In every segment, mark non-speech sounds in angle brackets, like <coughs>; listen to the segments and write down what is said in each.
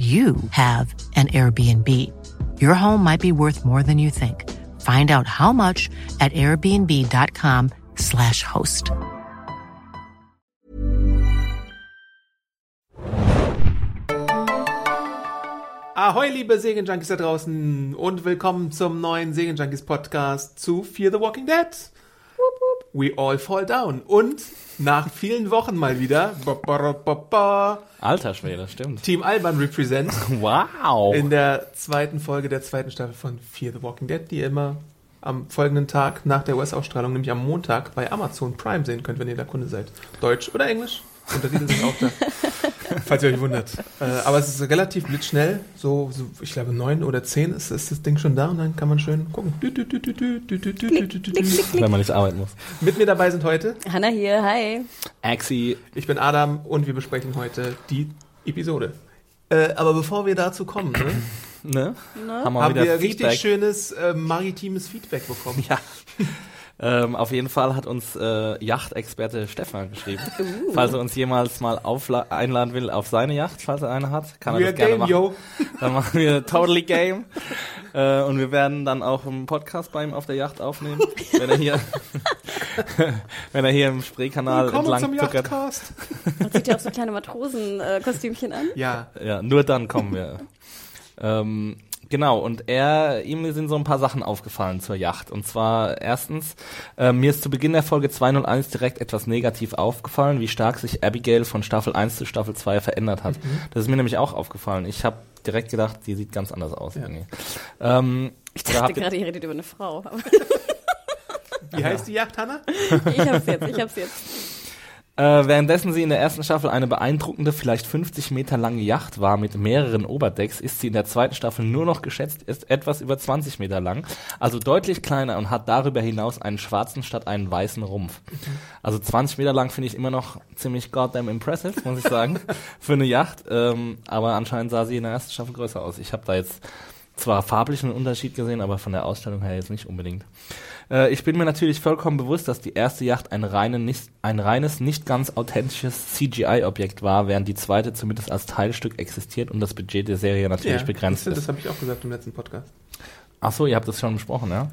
you have an Airbnb. Your home might be worth more than you think. Find out how much at airbnb.com/slash host. Ahoi, liebe Serienjunkies da draußen und willkommen zum neuen Serienjunkies Podcast zu Fear the Walking Dead. We all fall down. Und nach vielen Wochen mal wieder ba, ba, ba, Alter Schwede, stimmt. Team Alban represent <laughs> Wow. in der zweiten Folge der zweiten Staffel von Fear the Walking Dead, die ihr immer am folgenden Tag nach der US-Ausstrahlung, nämlich am Montag, bei Amazon Prime sehen könnt, wenn ihr der Kunde seid. Deutsch oder Englisch? Und Riedel sind auch da. falls ihr euch wundert. Äh, aber es ist relativ blitzschnell, so, so ich glaube neun oder zehn ist, ist, das Ding schon da und dann kann man schön gucken. Wenn man nicht arbeiten muss. Mit mir dabei sind heute Hanna hier, hi. Axi. Ich bin Adam und wir besprechen heute die Episode. Äh, aber bevor wir dazu kommen. Ne? ne? Haben wir, haben wir richtig schönes äh, maritimes Feedback bekommen. Ja. Ähm, auf jeden Fall hat uns äh, Yachtexperte Stefan geschrieben. <laughs> Falls er uns jemals mal einladen will auf seine Yacht, falls er eine hat, kann er We're das gerne game, machen. yo. <laughs> Dann machen wir Totally Game. Äh, und wir werden dann auch einen Podcast bei ihm auf der Yacht aufnehmen, wenn er hier, <laughs> wenn er hier im Spreekanal Willkommen entlang zum tuckert. Yachtcast. Man sieht ja auch so kleine Matrosen-Kostümchen an. Ja, Ja, nur dann kommen wir. ähm, genau, und er, ihm sind so ein paar Sachen aufgefallen zur Yacht. Und zwar erstens, äh, mir ist zu Beginn der Folge 201 direkt etwas negativ aufgefallen, wie stark sich Abigail von Staffel 1 zu Staffel 2 verändert hat. Das ist mir nämlich auch aufgefallen. Ich habe direkt gedacht, die sieht ganz anders aus. irgendwie. Ähm, Ich da dachte gerade, ihr redet über eine Frau. Wie heißt die Yacht, Hanna? ich hab's jetzt, ich hab's jetzt. Äh, währenddessen sie in der ersten Staffel eine beeindruckende, vielleicht 50 Meter lange Yacht war mit mehreren Oberdecks, ist sie in der zweiten Staffel nur noch geschätzt ist etwas über 20 Meter lang, also deutlich kleiner und hat darüber hinaus einen schwarzen statt einen weißen Rumpf. Also 20 Meter lang finde ich immer noch ziemlich goddamn impressive, muss ich sagen, <laughs> für eine Yacht. Ähm, aber anscheinend sah sie in der ersten Staffel größer aus. Ich habe da jetzt zwar farblich einen Unterschied gesehen, aber von der Ausstellung her jetzt nicht unbedingt. Äh, ich bin mir natürlich vollkommen bewusst, dass die erste Yacht ein, reine, nicht, ein reines, nicht ganz authentisches CGI-Objekt war, während die zweite zumindest als Teilstück existiert und das Budget der Serie natürlich begrenzt das, ist. das habe ich auch gesagt im letzten Podcast. Ach so, ihr habt das schon besprochen, ja?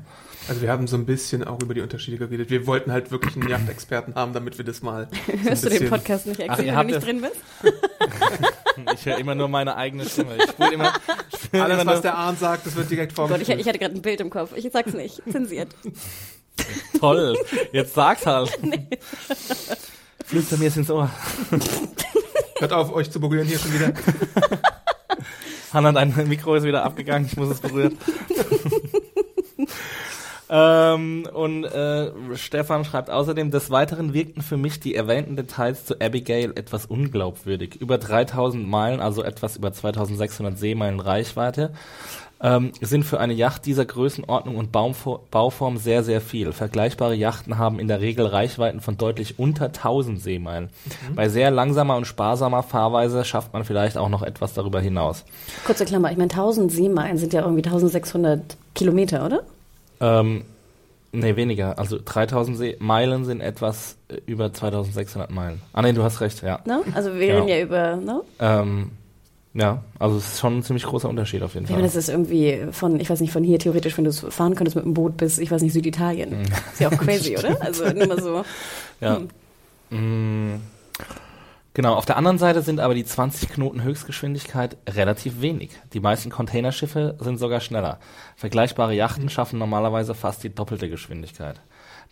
Also wir haben so ein bisschen auch über die Unterschiede geredet. Wir wollten halt wirklich einen Yachtexperten haben, damit wir das mal. <laughs> so ein Hörst du den Podcast nicht Ach, extra, ihr wenn du das- nicht drin bist? <laughs> Ich höre immer nur meine eigene Stimme. Ich spüre immer, ich Alles, immer was nur, der Arndt sagt, das wird direkt Oh Gott, ich, ich hatte gerade ein Bild im Kopf. Ich sag's nicht. Zensiert. <laughs> toll. Jetzt sag's halt. <laughs> Flüster mir es ins Ohr. Hört auf, euch zu berühren hier schon wieder. Hanna, dein Mikro ist wieder abgegangen, ich muss es berühren. <laughs> ähm, und äh, Stefan schreibt außerdem, des Weiteren wirkten für mich die erwähnten Details zu Abigail etwas unglaubwürdig. Über 3000 Meilen, also etwas über 2600 Seemeilen Reichweite, ähm, sind für eine Yacht dieser Größenordnung und Baumfo Bauform sehr, sehr viel. Vergleichbare Yachten haben in der Regel Reichweiten von deutlich unter 1000 Seemeilen. Bei sehr langsamer und sparsamer Fahrweise schafft man vielleicht auch noch etwas darüber hinaus. Kurze Klammer, ich meine 1000 Seemeilen sind ja irgendwie 1600 Kilometer, oder? Ähm, nee, weniger. Also 3000 See Meilen sind etwas äh, über 2600 Meilen. Ah, nee, du hast recht, ja. Ne? Also wir Genau. reden ja über, ne? Ähm, ja, also es ist schon ein ziemlich großer Unterschied auf jeden Ich meine, Fall. das ist irgendwie von, ich weiß nicht, von hier theoretisch, wenn du es fahren könntest mit dem Boot bis, ich weiß nicht, Süditalien. Ist ja auch <laughs> crazy, oder? Also nur mal so. Ja. Hm. Mm, Genau, auf der anderen Seite sind aber die 20 Knoten Höchstgeschwindigkeit relativ wenig. Die meisten Containerschiffe sind sogar schneller. Vergleichbare Yachten schaffen normalerweise fast die doppelte Geschwindigkeit.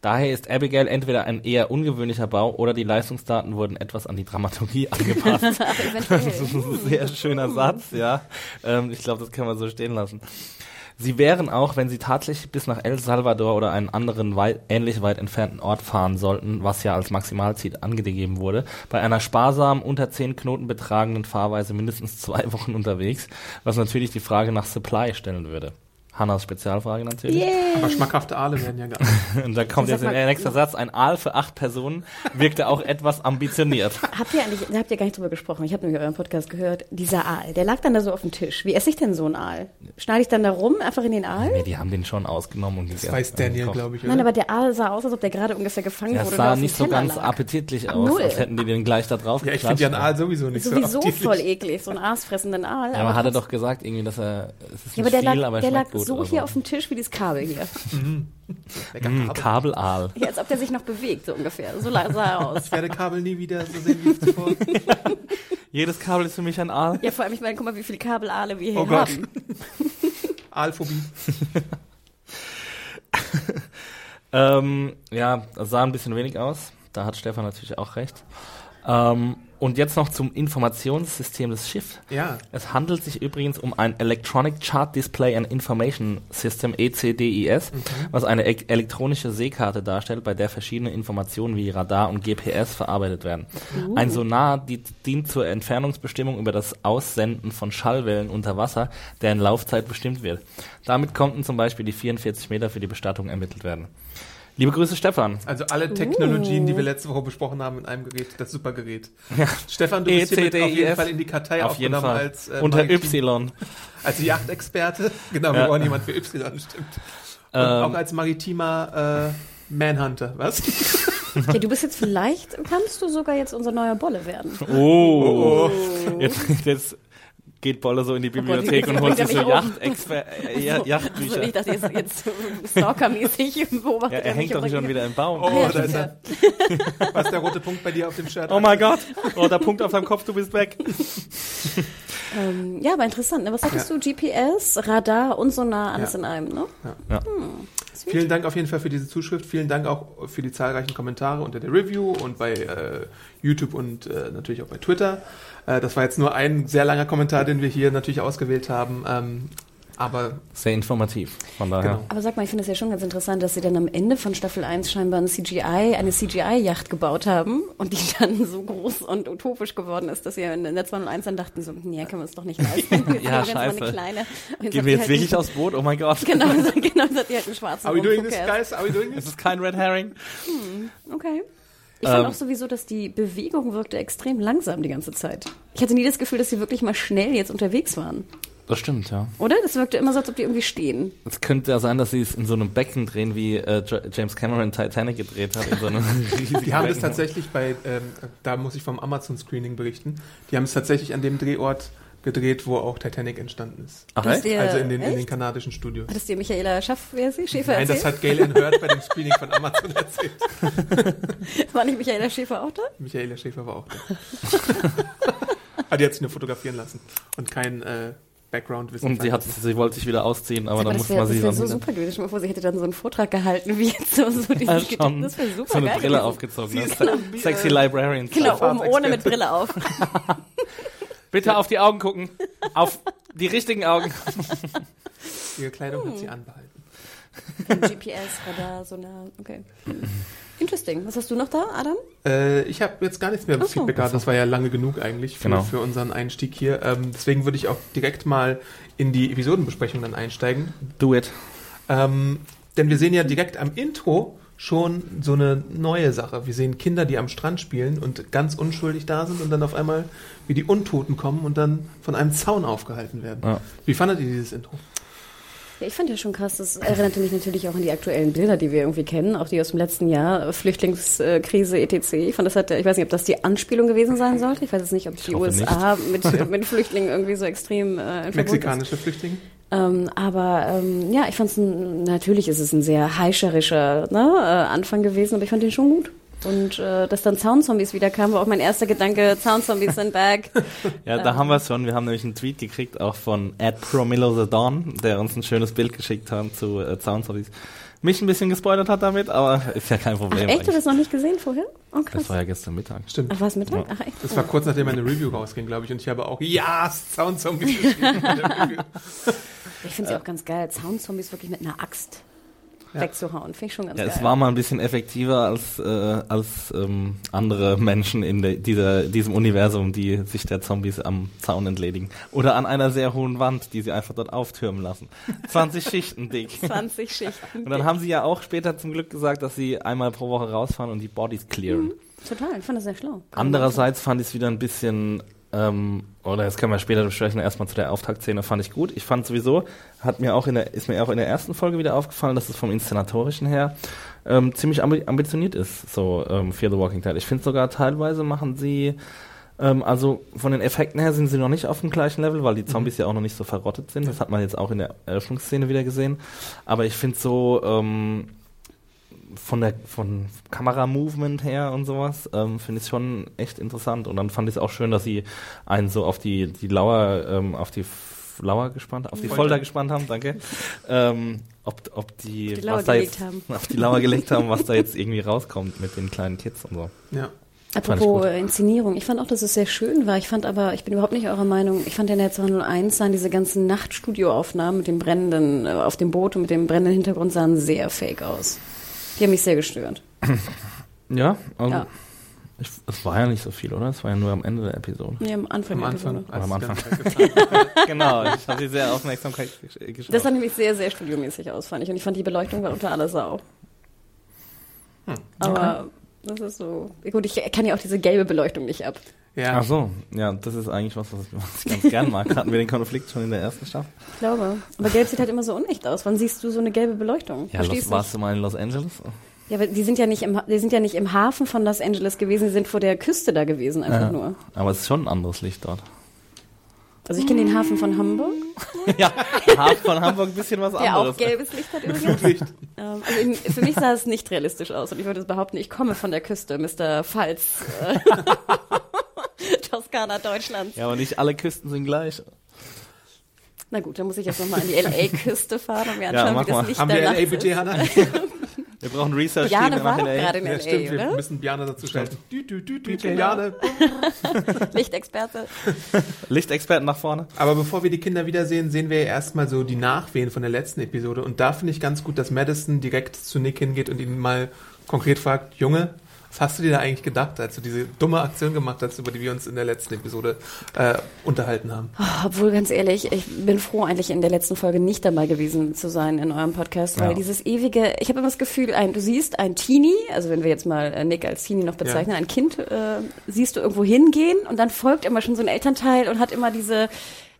Daher ist Abigail entweder ein eher ungewöhnlicher Bau oder die Leistungsdaten wurden etwas an die Dramaturgie <laughs> angepasst. <laughs> Das ist ein sehr schöner Satz, ja. Ähm, ich glaube, das kann man so stehen lassen. Sie wären auch, wenn sie tatsächlich bis nach El Salvador oder einen anderen weit, ähnlich weit entfernten Ort fahren sollten, was ja als Maximalziel angegeben wurde, bei einer sparsamen, unter 10 Knoten betragenden Fahrweise mindestens zwei <laughs> Wochen unterwegs, was natürlich die Frage nach Supply stellen würde. Hannas Spezialfrage natürlich. Aber schmackhafte Aale werden ja gar nicht. <laughs> Und da kommt jetzt der nächste Satz. Ein Aal für acht Personen wirkte auch etwas ambitioniert. <laughs> Habt ihr eigentlich, da habt ihr gar nicht drüber gesprochen, ich habe nämlich euren Podcast gehört, dieser Aal, der lag dann da so auf dem Tisch. Wie esse ich denn so einen Aal? Schneide ich dann da rum, einfach in den Aal? Nee, die haben den schon ausgenommen und Das weiß Daniel, glaube ich. Oder? Nein, aber der Aal sah aus, als ob der gerade ungefähr gefangen Der wurde. und sah nicht so Teller ganz lag. appetitlich aus, null. als hätten die den gleich da drauf ja, ich finde ja einen. Aal sowieso nicht Sowieso so appetitlich. voll eklig, so einen aasfressenden Aal. Ja, aber hat er doch gesagt, irgendwie, dass er, es ist Ja, nicht aber der viel, lag, aber er der lag schmeckt gut. So hier auf dem Tisch wie dieses Kabel hier. Mm, Kabel. Kabelaal. Ja, als ob der sich noch bewegt, so ungefähr. So sah er aus. Ich werde Kabel nie wieder so sehen wie zuvor. <laughs> Jedes Kabel ist für mich ein Aal. Ja, vor allem, ich meine, guck mal, wie viele Kabelale wir hier Oh Gott. haben. <laughs> Aalphobie. <laughs> Ähm, ja, das sah ein bisschen wenig aus. Da hat Stefan natürlich auch recht. Ähm, und jetzt noch zum Informationssystem des Schiffs. Ja. Es handelt sich übrigens um ein Electronic Chart Display and Information System ECDIS, was eine e elektronische Seekarte darstellt, bei der verschiedene Informationen wie Radar und GPS verarbeitet werden. Ein Sonar die, dient zur Entfernungsbestimmung über das Aussenden von Schallwellen unter Wasser, deren Laufzeit bestimmt wird. Damit konnten zum Beispiel die 44 Meter für die Bestattung ermittelt werden. Liebe Grüße, Stefan. Also alle Technologien, die wir letzte Woche besprochen haben in einem Gerät, das Supergerät. Stefan, du bist hiermit auf jeden. Fall in die Kartei Auf jeden aufgenommen Fall. als äh, Unter Maritim- Y. Als Yachtexperte. <laughs> Genau, wir Ja. brauchen jemand für Y, stimmt. Und Ähm. auch als maritimer äh, Manhunter, was? <laughs> Ja, du bist jetzt vielleicht, kannst du sogar jetzt unser neuer Bolle werden. Oh. Jetzt, jetzt geht Bolle so in die Gott, Bibliothek jetzt und holt sich so er mich Yacht äh, Ja- Also Yachtbücher. nicht, dass ihr jetzt, jetzt <laughs> stalkermäßig <laughs> beobachtet. Ja, er hängt doch schon wieder im Baum. Oh, ja, da ist er. <laughs> Was ist der rote Punkt bei dir auf dem Shirt? Oh mein Gott. Oh, der Punkt auf deinem Kopf, du bist weg. Ähm, ja, aber interessant. Ne? Was sagtest du? GPS, Radar und Sonar, alles Ja. in einem, ne? Vielen Dank auf jeden Fall für diese Zuschrift. Vielen Dank auch für die zahlreichen Kommentare unter der Review und bei äh, YouTube und äh, natürlich auch bei Twitter. Äh, das war jetzt nur ein sehr langer Kommentar, den wir hier natürlich ausgewählt haben. Ähm, aber Sehr informativ. Von daher. Genau. Aber sag mal, ich finde es ja schon ganz interessant, dass sie dann am Ende von Staffel 1 scheinbar ein CGI, eine CGI-Yacht gebaut haben und die dann so groß und utopisch geworden ist, dass sie in der 201 dann dachten so, nee, können wir uns doch nicht leisten. <laughs> Wir Ja, nehmen jetzt mal scheiße. Eine kleine. Gehen wir sie jetzt halt wirklich einen- aufs Boot? Oh mein Gott. Genau, <laughs> genau, jetzt hat die halt einen schwarzen are we doing this, guys? Are we doing Es this? ist kein Red Herring. Okay. Ich fand Ähm. auch sowieso, dass die Bewegung wirkte extrem langsam die ganze Zeit. Ich hatte nie das Gefühl, dass sie wirklich mal schnell jetzt unterwegs waren. Das stimmt, ja. Oder? Das wirkte immer so, als ob die irgendwie stehen. Es könnte ja sein, dass sie es in so einem Becken drehen, wie äh, James Cameron Titanic gedreht hat. In so einem <laughs> riesigen Die haben das Becken. tatsächlich bei, ähm, da muss ich vom Amazon-Screening berichten, die haben es tatsächlich an dem Drehort gedreht, wo auch Titanic entstanden ist. Ach, Das echt? der- also in den, in den kanadischen Studios. Hat es dir Michaela Schaff, wer ist sie? Schäfer Nein, das erzählt? hat Galen Hurd bei dem Screening von Amazon <laughs> erzählt. War nicht Michaela Schäfer auch da? Michaela Schäfer war auch da. <laughs> ah, die hat sich nur fotografieren lassen und kein äh, Background-Wissen. Und sie, hat, sie wollte sich wieder ausziehen, aber Aber dann das musste wäre man sie dann so wieder- super gewesen. Stell mal vor, sie hätte dann so einen Vortrag gehalten, wie jetzt so, so <laughs> Ja, dieses schon. Das wäre super so eine geil Brille gewesen. aufgezogen. Ne? Sexy Librarian. Genau, oben ohne mit Brille auf. <laughs> Bitte auf die Augen gucken. Auf die richtigen Augen. Ihre Kleidung Hm. hat sie anbehalten. GPS, Radar, Sonar, okay. Interesting. Was hast du noch da, Adam? Äh, ich habe jetzt gar nichts mehr Ach so. Feedback gehabt. Das war ja lange genug eigentlich für, Genau. für unseren Einstieg hier. Ähm, deswegen würde ich auch direkt mal in die Episodenbesprechung dann einsteigen. Do it. Ähm, denn wir sehen ja direkt am Intro schon so eine neue Sache. Wir sehen Kinder, die am Strand spielen und ganz unschuldig da sind und dann auf einmal wie die Untoten kommen und dann von einem Zaun aufgehalten werden. Ja. Wie fandet ihr dieses Intro? Ja, ich fand ja schon krass, das erinnerte mich natürlich auch an die aktuellen Bilder, die wir irgendwie kennen, auch die aus dem letzten Jahr, Flüchtlingskrise etc. Ich fand das hat, ich weiß nicht, ob das die Anspielung gewesen sein sollte. Ich weiß jetzt nicht, ob die USA mit, <laughs> mit Flüchtlingen irgendwie so extrem äh. Mexikanische Flüchtlinge? Ähm, aber ähm, ja, ich fand es natürlich ist es ein sehr heischerischer ne, äh, Anfang gewesen, aber ich fand den schon gut. Und äh, dass dann Soundzombies wieder kamen, war auch mein erster Gedanke, Soundzombies sind back. <laughs> Ja, da haben wir es schon. Wir haben nämlich einen Tweet gekriegt, auch von Ed Promillo the Dawn, der uns ein schönes Bild geschickt hat zu äh, Soundzombies. Mich ein bisschen gespoilert hat damit, aber <laughs> ist ja kein Ach Problem. echt, du hast eigentlich. das noch nicht gesehen vorher? Oh krass. Das war ja gestern Mittag. Stimmt. Ach, war es Mittag? Ja. Ach echt? Das war kurz nachdem meine Review rausging, glaube ich. Und ich habe auch Ja, Sound Zombies <laughs> geschrieben. in der Review. Ich finde es ja auch ganz geil, Zaunzombies wirklich mit einer Axt Ja. wegzuhauen. Finde ich schon ganz Ja, geil. es war mal ein bisschen effektiver als, äh, als ähm, andere Menschen in der, dieser, diesem Universum, die sich der Zombies am Zaun entledigen. Oder an einer sehr hohen Wand, die sie einfach dort auftürmen lassen. 20 <laughs> Schichten dick. 20 Schichten. Und dann haben sie ja auch später zum Glück gesagt, dass sie einmal pro Woche rausfahren und die Bodies clearen. Total, ich fand das sehr schlau. Andererseits fand ich es wieder ein bisschen, ähm, oder das können wir später besprechen, erstmal zu der Auftaktszene fand ich gut. Ich fand sowieso, hat mir auch in der, ist mir auch in der ersten Folge wieder aufgefallen, dass es vom Inszenatorischen her ähm, ziemlich ambi ambitioniert ist, so ähm, Fear the Walking Dead. Ich finde sogar teilweise machen sie, ähm, also von den Effekten her sind sie noch nicht auf dem gleichen Level, weil die Zombies ja auch noch nicht so verrottet sind. Das hat man jetzt auch in der Eröffnungsszene wieder gesehen. Aber ich finde so, ähm, von der von Kameramovement her und sowas ähm, finde ich schon echt interessant und dann fand ich es auch schön, dass sie einen so auf die die Lauer ähm, auf die Lauer gespannt auf die Folter. Folter gespannt haben, danke. ähm, ob ob die, die Lauer was da gelegt jetzt haben. <laughs> auf die Lauer gelegt haben, was da jetzt irgendwie rauskommt mit den kleinen Kids und so. Ja. Ich Apropos gut. äh, Inszenierung, ich fand auch, dass es sehr schön war. Ich fand aber, ich bin überhaupt nicht eurer Meinung, ich fand in der 201 sahen diese ganzen Nachtstudioaufnahmen mit dem brennenden, äh, auf dem Boot und mit dem brennenden Hintergrund sahen sehr fake aus. Die haben mich sehr gestört. <clears throat> Ja, also Ja. Ich, es war ja nicht so viel, oder? Es war ja nur am Ende der Episode. Nee, am Anfang. Am der Anfang. Episode. als Am Anfang. war. <laughs> genau, ich habe sie sehr Aufmerksamkeit gesch- geschaut. Das sah nämlich sehr, sehr studiomäßig aus, fand ich. Und ich fand, die Beleuchtung war unter aller Sau. Hm, Aber das ist so. Gut, ich kann ja auch diese gelbe Beleuchtung nicht ab. Ja. Ach so, ja, das ist eigentlich was, was ich, <laughs> was ich ganz gern mag. Hatten wir den Konflikt schon in der ersten Staffel? Ich glaube. Aber gelb sieht halt immer so unecht aus. Wann siehst du so eine gelbe Beleuchtung? Ja, Verstehst Los, du warst du mal in Los Angeles? Ja, aber die sind ja nicht im, die sind ja nicht im Hafen von Los Angeles gewesen, die sind vor der Küste da gewesen, einfach Ja. nur. Aber es ist schon ein anderes Licht dort. Also ich kenne den Hafen von Hamburg, <laughs> ja, Hafen von Hamburg ein bisschen was der anderes. auch gelbes Licht hat <laughs> übrigens. Ähm, also in, für mich sah es nicht realistisch aus und ich würde behaupten, ich komme von der Küste, Mr. Pfalz. <laughs> Toskana Deutschlands. Ja, aber nicht alle Küsten sind gleich. Na gut, dann muss ich jetzt nochmal an die LA-Küste fahren und mir Ja, anschauen, mach wie das mal. Licht Haben der wir LA-Budget, ist. Hanna? <laughs> Wir brauchen Research Team war nach LA. gerade in Ja, LA, stimmt. Wir oder? müssen Bjane dazu schalten. Dü, dü, dü, dü, DJ. Bjane. Lichtexperte. <laughs> Lichtexperten nach vorne. Aber bevor wir die Kinder wiedersehen, sehen wir ja erstmal so die Nachwehen von der letzten Episode. Und da finde ich ganz gut, dass Madison direkt zu Nick hingeht und ihn mal konkret fragt, Junge, was hast du dir da eigentlich gedacht, als du diese dumme Aktion gemacht hast, über die wir uns in der letzten Episode äh, unterhalten haben? Oh, obwohl, ganz ehrlich, ich bin froh, eigentlich in der letzten Folge nicht dabei gewesen zu sein in eurem Podcast, weil Ja. dieses ewige, ich habe immer das Gefühl, ein, du siehst ein Teenie, also wenn wir jetzt mal äh, Nick als Teenie noch bezeichnen, Ja. ein Kind äh, siehst du irgendwo hingehen und dann folgt immer schon so ein Elternteil und hat immer diese,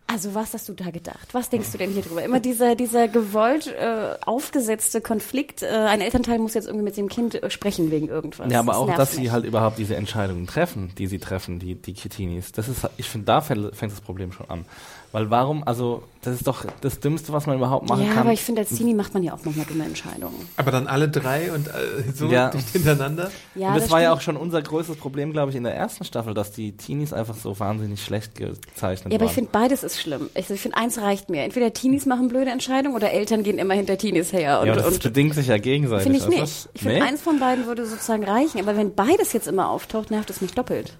also was hast du da gedacht? Was denkst du denn hier drüber? Immer dieser, dieser gewollt äh, aufgesetzte Konflikt, äh, ein Elternteil muss jetzt irgendwie mit dem Kind äh, sprechen wegen irgendwas. Ja, aber Das auch, dass sie mich. halt überhaupt diese Entscheidungen treffen, die sie treffen, die, die Kitinis. Das ist, ich finde, da fängt das Problem schon an. Weil warum, also, das ist doch das Dümmste, was man überhaupt machen Ja, kann. aber ich finde, als Teenie macht man ja auch manchmal dumme Entscheidungen. Aber dann alle drei und äh, so Ja. <laughs> dicht hintereinander? Ja, und das, war ja auch schon unser größtes Problem, glaube ich, in der ersten Staffel, dass die Teenies einfach so wahnsinnig schlecht gezeichnet Ja, aber ich waren. finde, beides ist schlimm. Ich, ich finde, eins reicht mir. Entweder Teenies machen blöde Entscheidungen oder Eltern gehen immer hinter Teenies her. Und, ja, das und bedingt sich ja gegenseitig. finde ich du? nicht. Ich finde, Nee? eins von beiden würde sozusagen reichen. Aber wenn beides jetzt immer auftaucht, nervt es mich doppelt.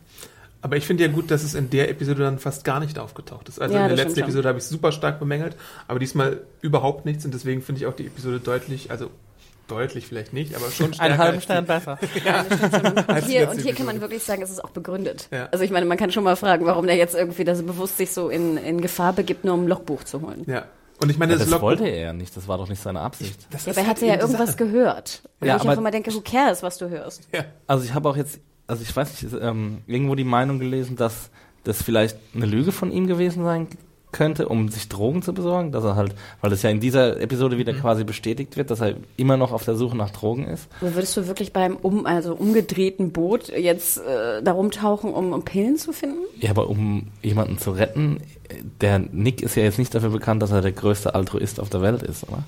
Aber ich finde ja gut, dass es in der Episode dann fast gar nicht aufgetaucht ist. Also Ja, in der das letzten. Episode habe ich es super stark bemängelt, aber diesmal überhaupt nichts und deswegen finde ich auch die Episode deutlich, also deutlich vielleicht nicht, aber schon <laughs> stärker. Einen halben Stern besser. <laughs> <laughs> als Und hier, und hier Episode. kann man wirklich sagen, es ist auch begründet. Ja. Also ich meine, man kann schon mal fragen, warum der jetzt irgendwie das bewusst sich so in, in Gefahr begibt, nur um ein Logbuch zu holen. Ja. Und ich meine, Ja, das, das wollte er ja nicht, das war doch nicht seine Absicht. Das Ja, ist aber er halt hatte ja irgendwas Sache. gehört. Und Ja, ich aber- einfach immer denke, who cares, was du hörst. Ja. Also ich habe auch jetzt, also ich weiß nicht, ähm, irgendwo die Meinung gelesen, dass das vielleicht eine Lüge von ihm gewesen sein könnte, um sich Drogen zu besorgen, dass er halt, weil das ja in dieser Episode wieder quasi bestätigt wird, dass er immer noch auf der Suche nach Drogen ist. Aber würdest du wirklich beim um, also umgedrehten Boot jetzt äh, darum tauchen, um, um Pillen zu finden? Ja, aber um jemanden zu retten, äh, der Nick ist ja jetzt nicht dafür bekannt, dass er der größte Altruist auf der Welt ist, oder?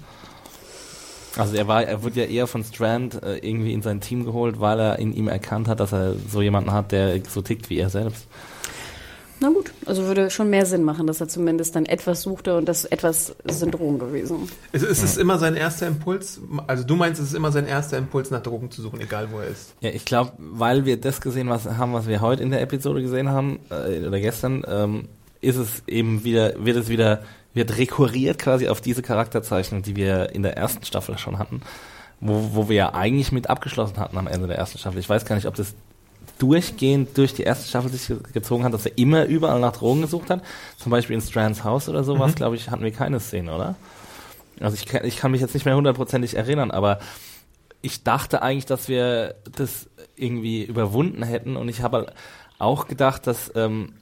Also er war, er wurde ja eher von Strand äh, irgendwie in sein Team geholt, weil er in ihm erkannt hat, dass er so jemanden hat, der so tickt wie er selbst. Na gut, also würde schon mehr Sinn machen, dass er zumindest dann etwas suchte und das etwas sind Drogen gewesen. Es, es ist immer sein erster Impuls, also du meinst, es ist immer sein erster Impuls, nach Drogen zu suchen, egal wo er ist. Ja, ich glaube, weil wir das gesehen was haben, was wir heute in der Episode gesehen haben, äh, oder gestern, ähm, ist es eben wieder, wird es wieder wird rekurriert quasi auf diese Charakterzeichnung, die wir in der ersten Staffel schon hatten, wo, wo wir ja eigentlich mit abgeschlossen hatten am Ende der ersten Staffel. Ich weiß gar nicht, ob das durchgehend durch die erste Staffel sich ge- gezogen hat, dass er immer überall nach Drogen gesucht hat. Zum Beispiel in Strands Haus oder sowas, glaube ich, hatten wir keine Szene, oder? Also ich kann, ich kann mich jetzt nicht mehr hundertprozentig erinnern, aber ich dachte eigentlich, dass wir das irgendwie überwunden hätten und ich habe auch gedacht, dass ähm,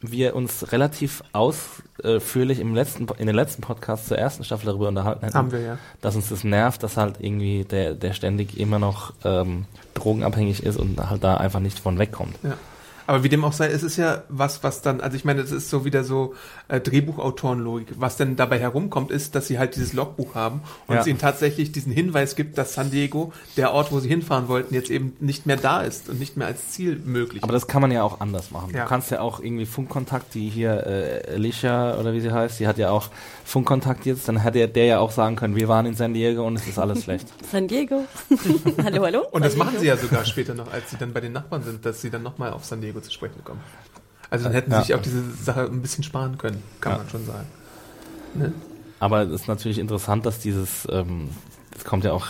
wir uns relativ ausführlich im letzten, in den letzten Podcasts zur ersten Staffel darüber unterhalten hätten, Haben wir ja. dass uns das nervt, dass halt irgendwie der, der ständig immer noch ähm, drogenabhängig ist und halt da einfach nicht von wegkommt. Ja. Aber wie dem auch sei, es ist ja was, was dann, also ich meine, es ist so wieder so äh, Drehbuchautorenlogik. Was denn dabei herumkommt, ist, dass sie halt dieses Logbuch haben und Ja. es ihnen tatsächlich diesen Hinweis gibt, dass San Diego, der Ort, wo sie hinfahren wollten, jetzt eben nicht mehr da ist und nicht mehr als Ziel möglich. Aber das kann man ja auch anders machen. Ja. Du kannst ja auch irgendwie Funkkontakt, die hier äh, Alicia oder wie sie heißt, die hat ja auch Funkkontakt jetzt, dann hätte der ja auch sagen können, wir waren in San Diego und es ist alles schlecht. <laughs> San Diego. <laughs> hallo, hallo. Und das machen sie ja sogar später noch, als sie dann bei den Nachbarn sind, dass sie dann nochmal auf San Diego zu sprechen kommen. Also dann hätten sie Ja. sich auch diese Sache ein bisschen sparen können, kann Ja. man schon sagen. Ne? Aber es ist natürlich interessant, dass dieses, ähm, das kommt ja auch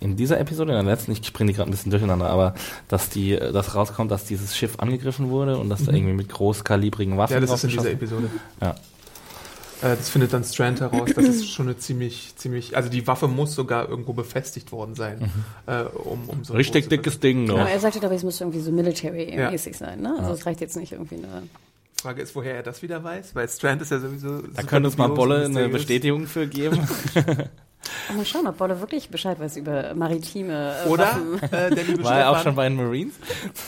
in dieser Episode, in der letzten, ich bringe die gerade ein bisschen durcheinander, aber dass die, äh, dass rauskommt, dass dieses Schiff angegriffen wurde und dass da irgendwie mit großkalibrigen Waffen Ja, das ist in dieser Episode. Ja. Äh, das findet dann Strand heraus. Das ist schon eine ziemlich, ziemlich, also die Waffe muss sogar irgendwo befestigt worden sein, äh, um, um so Mhm. Richtig dickes Ding noch. Genau, er sagte aber, es muss irgendwie so military-mäßig Ja. sein, ne? Also es reicht jetzt nicht irgendwie eine. Frage ist, woher er das wieder weiß, weil Strand ist ja sowieso. Da könnte uns mal Bolle eine Bestätigung für geben. Oh, <laughs> mal schauen, ob Bolle wirklich Bescheid weiß über maritime äh, Oder Waffen. äh, der liebe War er auch schon Stefan, bei den Marines?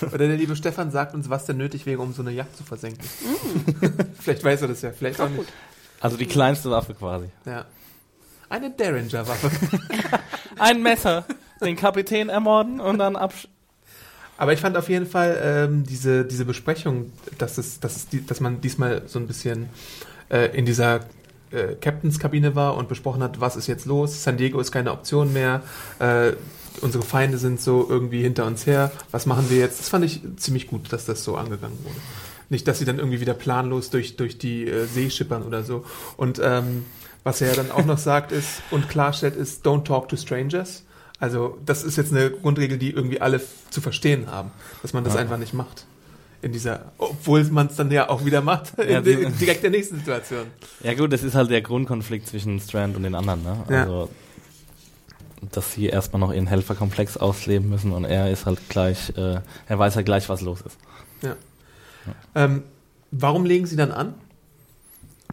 oder der liebe Stefan sagt uns, was denn nötig wäre, um so eine Yacht zu versenken. Mm. <laughs> vielleicht weiß er das ja, vielleicht auch nicht. Also die kleinste Waffe quasi. Ja. Eine Derringer-Waffe. <laughs> Ein Messer, den Kapitän ermorden und dann absch... Aber ich fand auf jeden Fall ähm, diese, diese Besprechung, dass, es, dass, es die, dass man diesmal so ein bisschen äh, in dieser äh, Captains-Kabine war und besprochen hat, was ist jetzt los, San Diego ist keine Option mehr, äh, unsere Feinde sind so irgendwie hinter uns her, was machen wir jetzt? Das fand ich ziemlich gut, dass das so angegangen wurde. Nicht, dass sie dann irgendwie wieder planlos durch, durch die äh, See schippern oder so. Und ähm, was er dann auch noch <laughs> sagt ist und klarstellt ist, don't talk to strangers. Also das ist jetzt eine Grundregel, die irgendwie alle zu verstehen haben, dass man das Ja. einfach nicht macht. In dieser, obwohl man es dann ja auch wieder macht, Ja, in, in direkt der nächsten Situation. Ja gut, das ist halt der Grundkonflikt zwischen Strand und den anderen, ne? Ja. Also, dass sie erstmal noch ihren Helferkomplex ausleben müssen und er ist halt gleich, äh, er weiß halt gleich, was los ist. Ähm, warum legen sie dann an?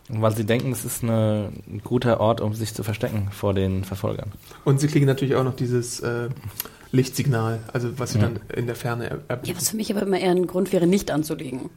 Weil sie denken, es ist eine, ein guter Ort, um sich zu verstecken vor den Verfolgern. Und sie kriegen natürlich auch noch dieses äh, Lichtsignal, also was sie Ja. dann in der Ferne er Ja, erblicken. was für mich aber immer eher ein Grund wäre, nicht anzulegen.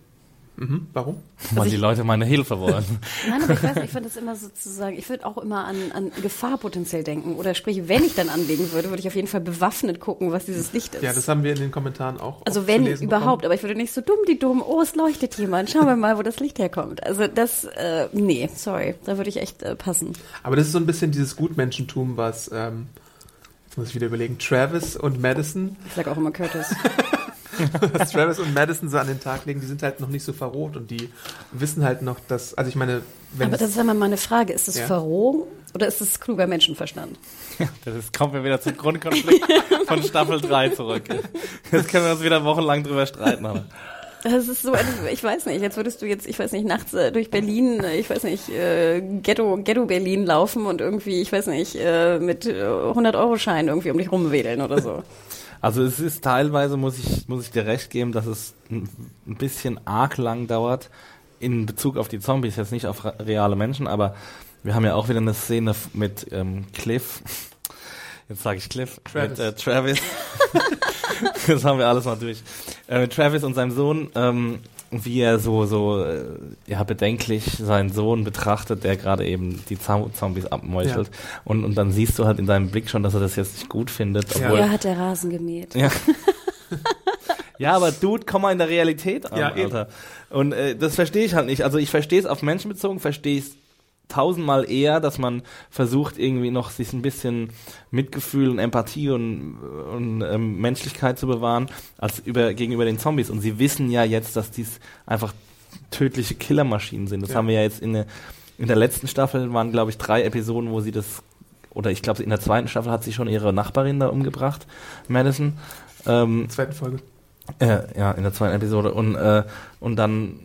Mhm. Warum? Weil ich- die Leute meine Hilfe wollen. <laughs> Nein, aber ich weiß nicht, ich <laughs> finde das immer sozusagen, ich würde auch immer an, an Gefahr potenziell denken. Oder sprich, wenn ich dann anlegen würde, würde ich auf jeden Fall bewaffnet gucken, was dieses Licht ist. Ja, das haben wir in den Kommentaren auch. also oft wenn überhaupt, bekommen. aber ich würde nicht so dumm die dumm, oh, es leuchtet jemand, schauen wir mal, wo das Licht herkommt. Also das, äh, nee, sorry, da würde ich echt äh, passen. Aber das ist so ein bisschen dieses Gutmenschentum, was, ähm, jetzt muss ich wieder überlegen, Travis und Madison, Ich sag auch immer Curtis. <laughs> <laughs> was Travis und Madison so an den Tag legen, die sind halt noch nicht so verroht und die wissen halt noch, dass, also ich meine, wenn aber es- das ist einmal meine Frage, ist das Ja. Verrohung oder ist das kluger Menschenverstand? Das ist, kommen wir wieder zum Grundkonflikt <laughs> von Staffel 3 zurück. Jetzt können wir uns wieder wochenlang drüber streiten. Aber. Das ist so, ich weiß nicht, jetzt würdest du jetzt, ich weiß nicht, nachts äh, durch Berlin, äh, ich weiß nicht, äh, Ghetto, Ghetto Berlin laufen und irgendwie, ich weiß nicht, äh, mit 100-Euro-Schein irgendwie um dich rumwedeln oder so. Also es ist teilweise, muss ich, muss ich dir recht geben, dass es ein ein bisschen arg lang dauert in Bezug auf die Zombies, jetzt nicht auf reale Menschen, aber wir haben ja auch wieder eine Szene mit ähm, Cliff. <laughs> Jetzt sage ich Cliff. Travis. Mit äh, Travis. <laughs> das haben wir alles mal durch. Äh, mit Travis und seinem Sohn, ähm, wie er so, so äh, ja, bedenklich seinen Sohn betrachtet, der gerade eben die Zom- Zombies abmeuchelt. Und, und dann siehst du halt in seinem Blick schon, dass er das jetzt nicht gut findet. Ja. Obwohl, Er hat der Rasen gemäht. ja. <laughs> ja, aber Dude, komm mal in der Realität an, Ja, eben. Alter. Und äh, das verstehe ich halt nicht. Also ich verstehe es auf Menschen bezogen, verstehe ich tausendmal eher, dass man versucht, irgendwie noch sich ein bisschen Mitgefühl und Empathie und, und ähm, Menschlichkeit zu bewahren, als über, gegenüber den Zombies. Und sie wissen ja jetzt, dass dies einfach tödliche Killermaschinen sind. Das Ja. haben wir ja jetzt in der in der letzten Staffel waren, glaube ich, drei Episoden, wo sie das, oder ich glaube, in der zweiten Staffel hat sie schon ihre Nachbarin da umgebracht, Madison. Ähm, Zweite Folge. äh, ja, in der zweiten Episode. Und, äh, und dann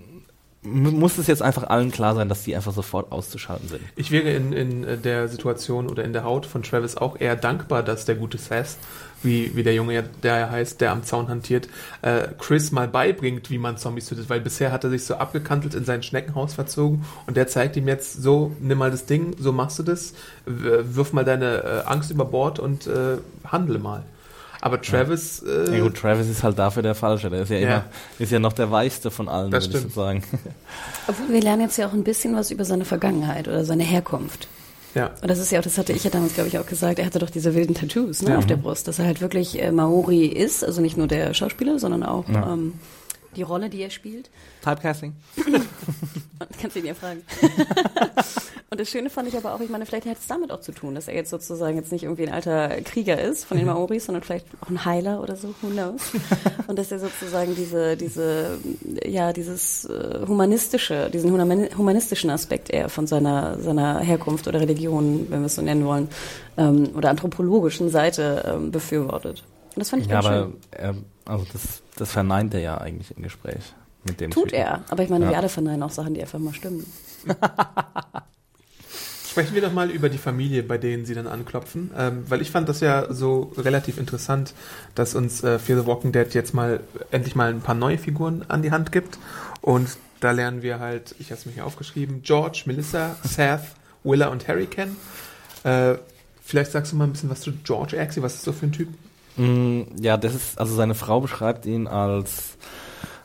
muss es jetzt einfach allen klar sein, dass die einfach sofort auszuschalten sind. Ich wäre in, in der Situation oder in der Haut von Travis auch eher dankbar, dass der gute Sass, wie, wie der Junge, der er heißt, der am Zaun hantiert, äh, Chris mal beibringt, wie man Zombies tötet, weil bisher hat er sich so abgekantelt in sein Schneckenhaus verzogen und der zeigt ihm jetzt so, nimm mal das Ding, so machst du das, wirf mal deine äh, Angst über Bord und äh, handle mal. Aber Travis, äh, Ja gut, Travis ist halt dafür der Falsche. Der ist ja, Ja. immer, ist ja noch der weichste von allen, Das würde ich so stimmt. sagen. Obwohl wir lernen jetzt ja auch ein bisschen was über seine Vergangenheit oder seine Herkunft. ja, Und das ist ja auch, das hatte ich ja damals, glaube ich, auch gesagt, er hatte doch diese wilden Tattoos ne, Ja. auf der Brust, dass er halt wirklich äh, Maori ist, also nicht nur der Schauspieler, sondern auch Ja. ähm, die Rolle, die er spielt. Typecasting? <laughs> Kannst du ihn ja fragen. <laughs> und das Schöne fand ich aber auch, ich meine, vielleicht hat es damit auch zu tun, dass er jetzt sozusagen jetzt nicht irgendwie ein alter Krieger ist von den Maoris, sondern vielleicht auch ein Heiler oder so, who knows. Und dass er sozusagen diese, diese, ja, dieses äh, humanistische, diesen humani- humanistischen Aspekt eher von seiner, seiner Herkunft oder Religion, wenn wir es so nennen wollen, ähm, oder anthropologischen Seite ähm, befürwortet. Und das fand ich Ja, ganz aber schön. er, also das, das verneint er ja eigentlich im Gespräch mit dem Tut Typen. er. Aber ich meine, Ja. wir alle verneinen auch Sachen, die einfach mal stimmen. <laughs> Sprechen wir doch mal über die Familie, bei denen sie dann anklopfen, ähm, weil ich fand das ja so relativ interessant, dass uns äh, Fear the Walking Dead jetzt mal endlich mal ein paar neue Figuren an die Hand gibt und da lernen wir halt, ich habe es mir hier aufgeschrieben, George, Melissa, Seth, Willa und Harry kennen. Äh, vielleicht sagst du mal ein bisschen was zu George Axie, was ist so für ein Typ? Mm, Ja, das ist, also seine Frau beschreibt ihn als,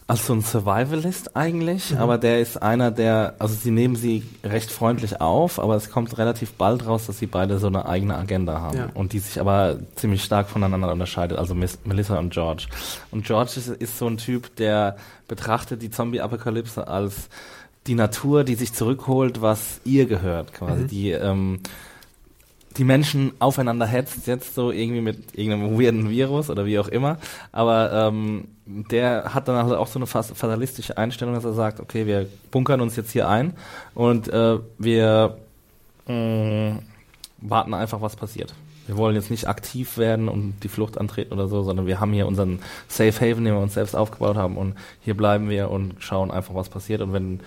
als so ein Survivalist eigentlich, Mhm. aber der ist einer, der, also sie nehmen sie recht freundlich auf, aber es kommt relativ bald raus, dass sie beide so eine eigene Agenda haben Ja. und die sich aber ziemlich stark voneinander unterscheidet, also Miss, Melissa und George. Und George ist, ist so ein Typ, der betrachtet die Zombie-Apokalypse als die Natur, die sich zurückholt, was ihr gehört, quasi. Mhm. Die, ähm, die Menschen aufeinander hetzt, jetzt so irgendwie mit irgendeinem weirden Virus oder wie auch immer. Aber ähm, der hat dann halt auch so eine fatalistische Einstellung, dass er sagt, okay, wir bunkern uns jetzt hier ein und äh, wir mh, warten einfach, was passiert. Wir wollen jetzt nicht aktiv werden und die Flucht antreten oder so, sondern wir haben hier unseren Safe Haven, den wir uns selbst aufgebaut haben und hier bleiben wir und schauen einfach, was passiert. Und wenn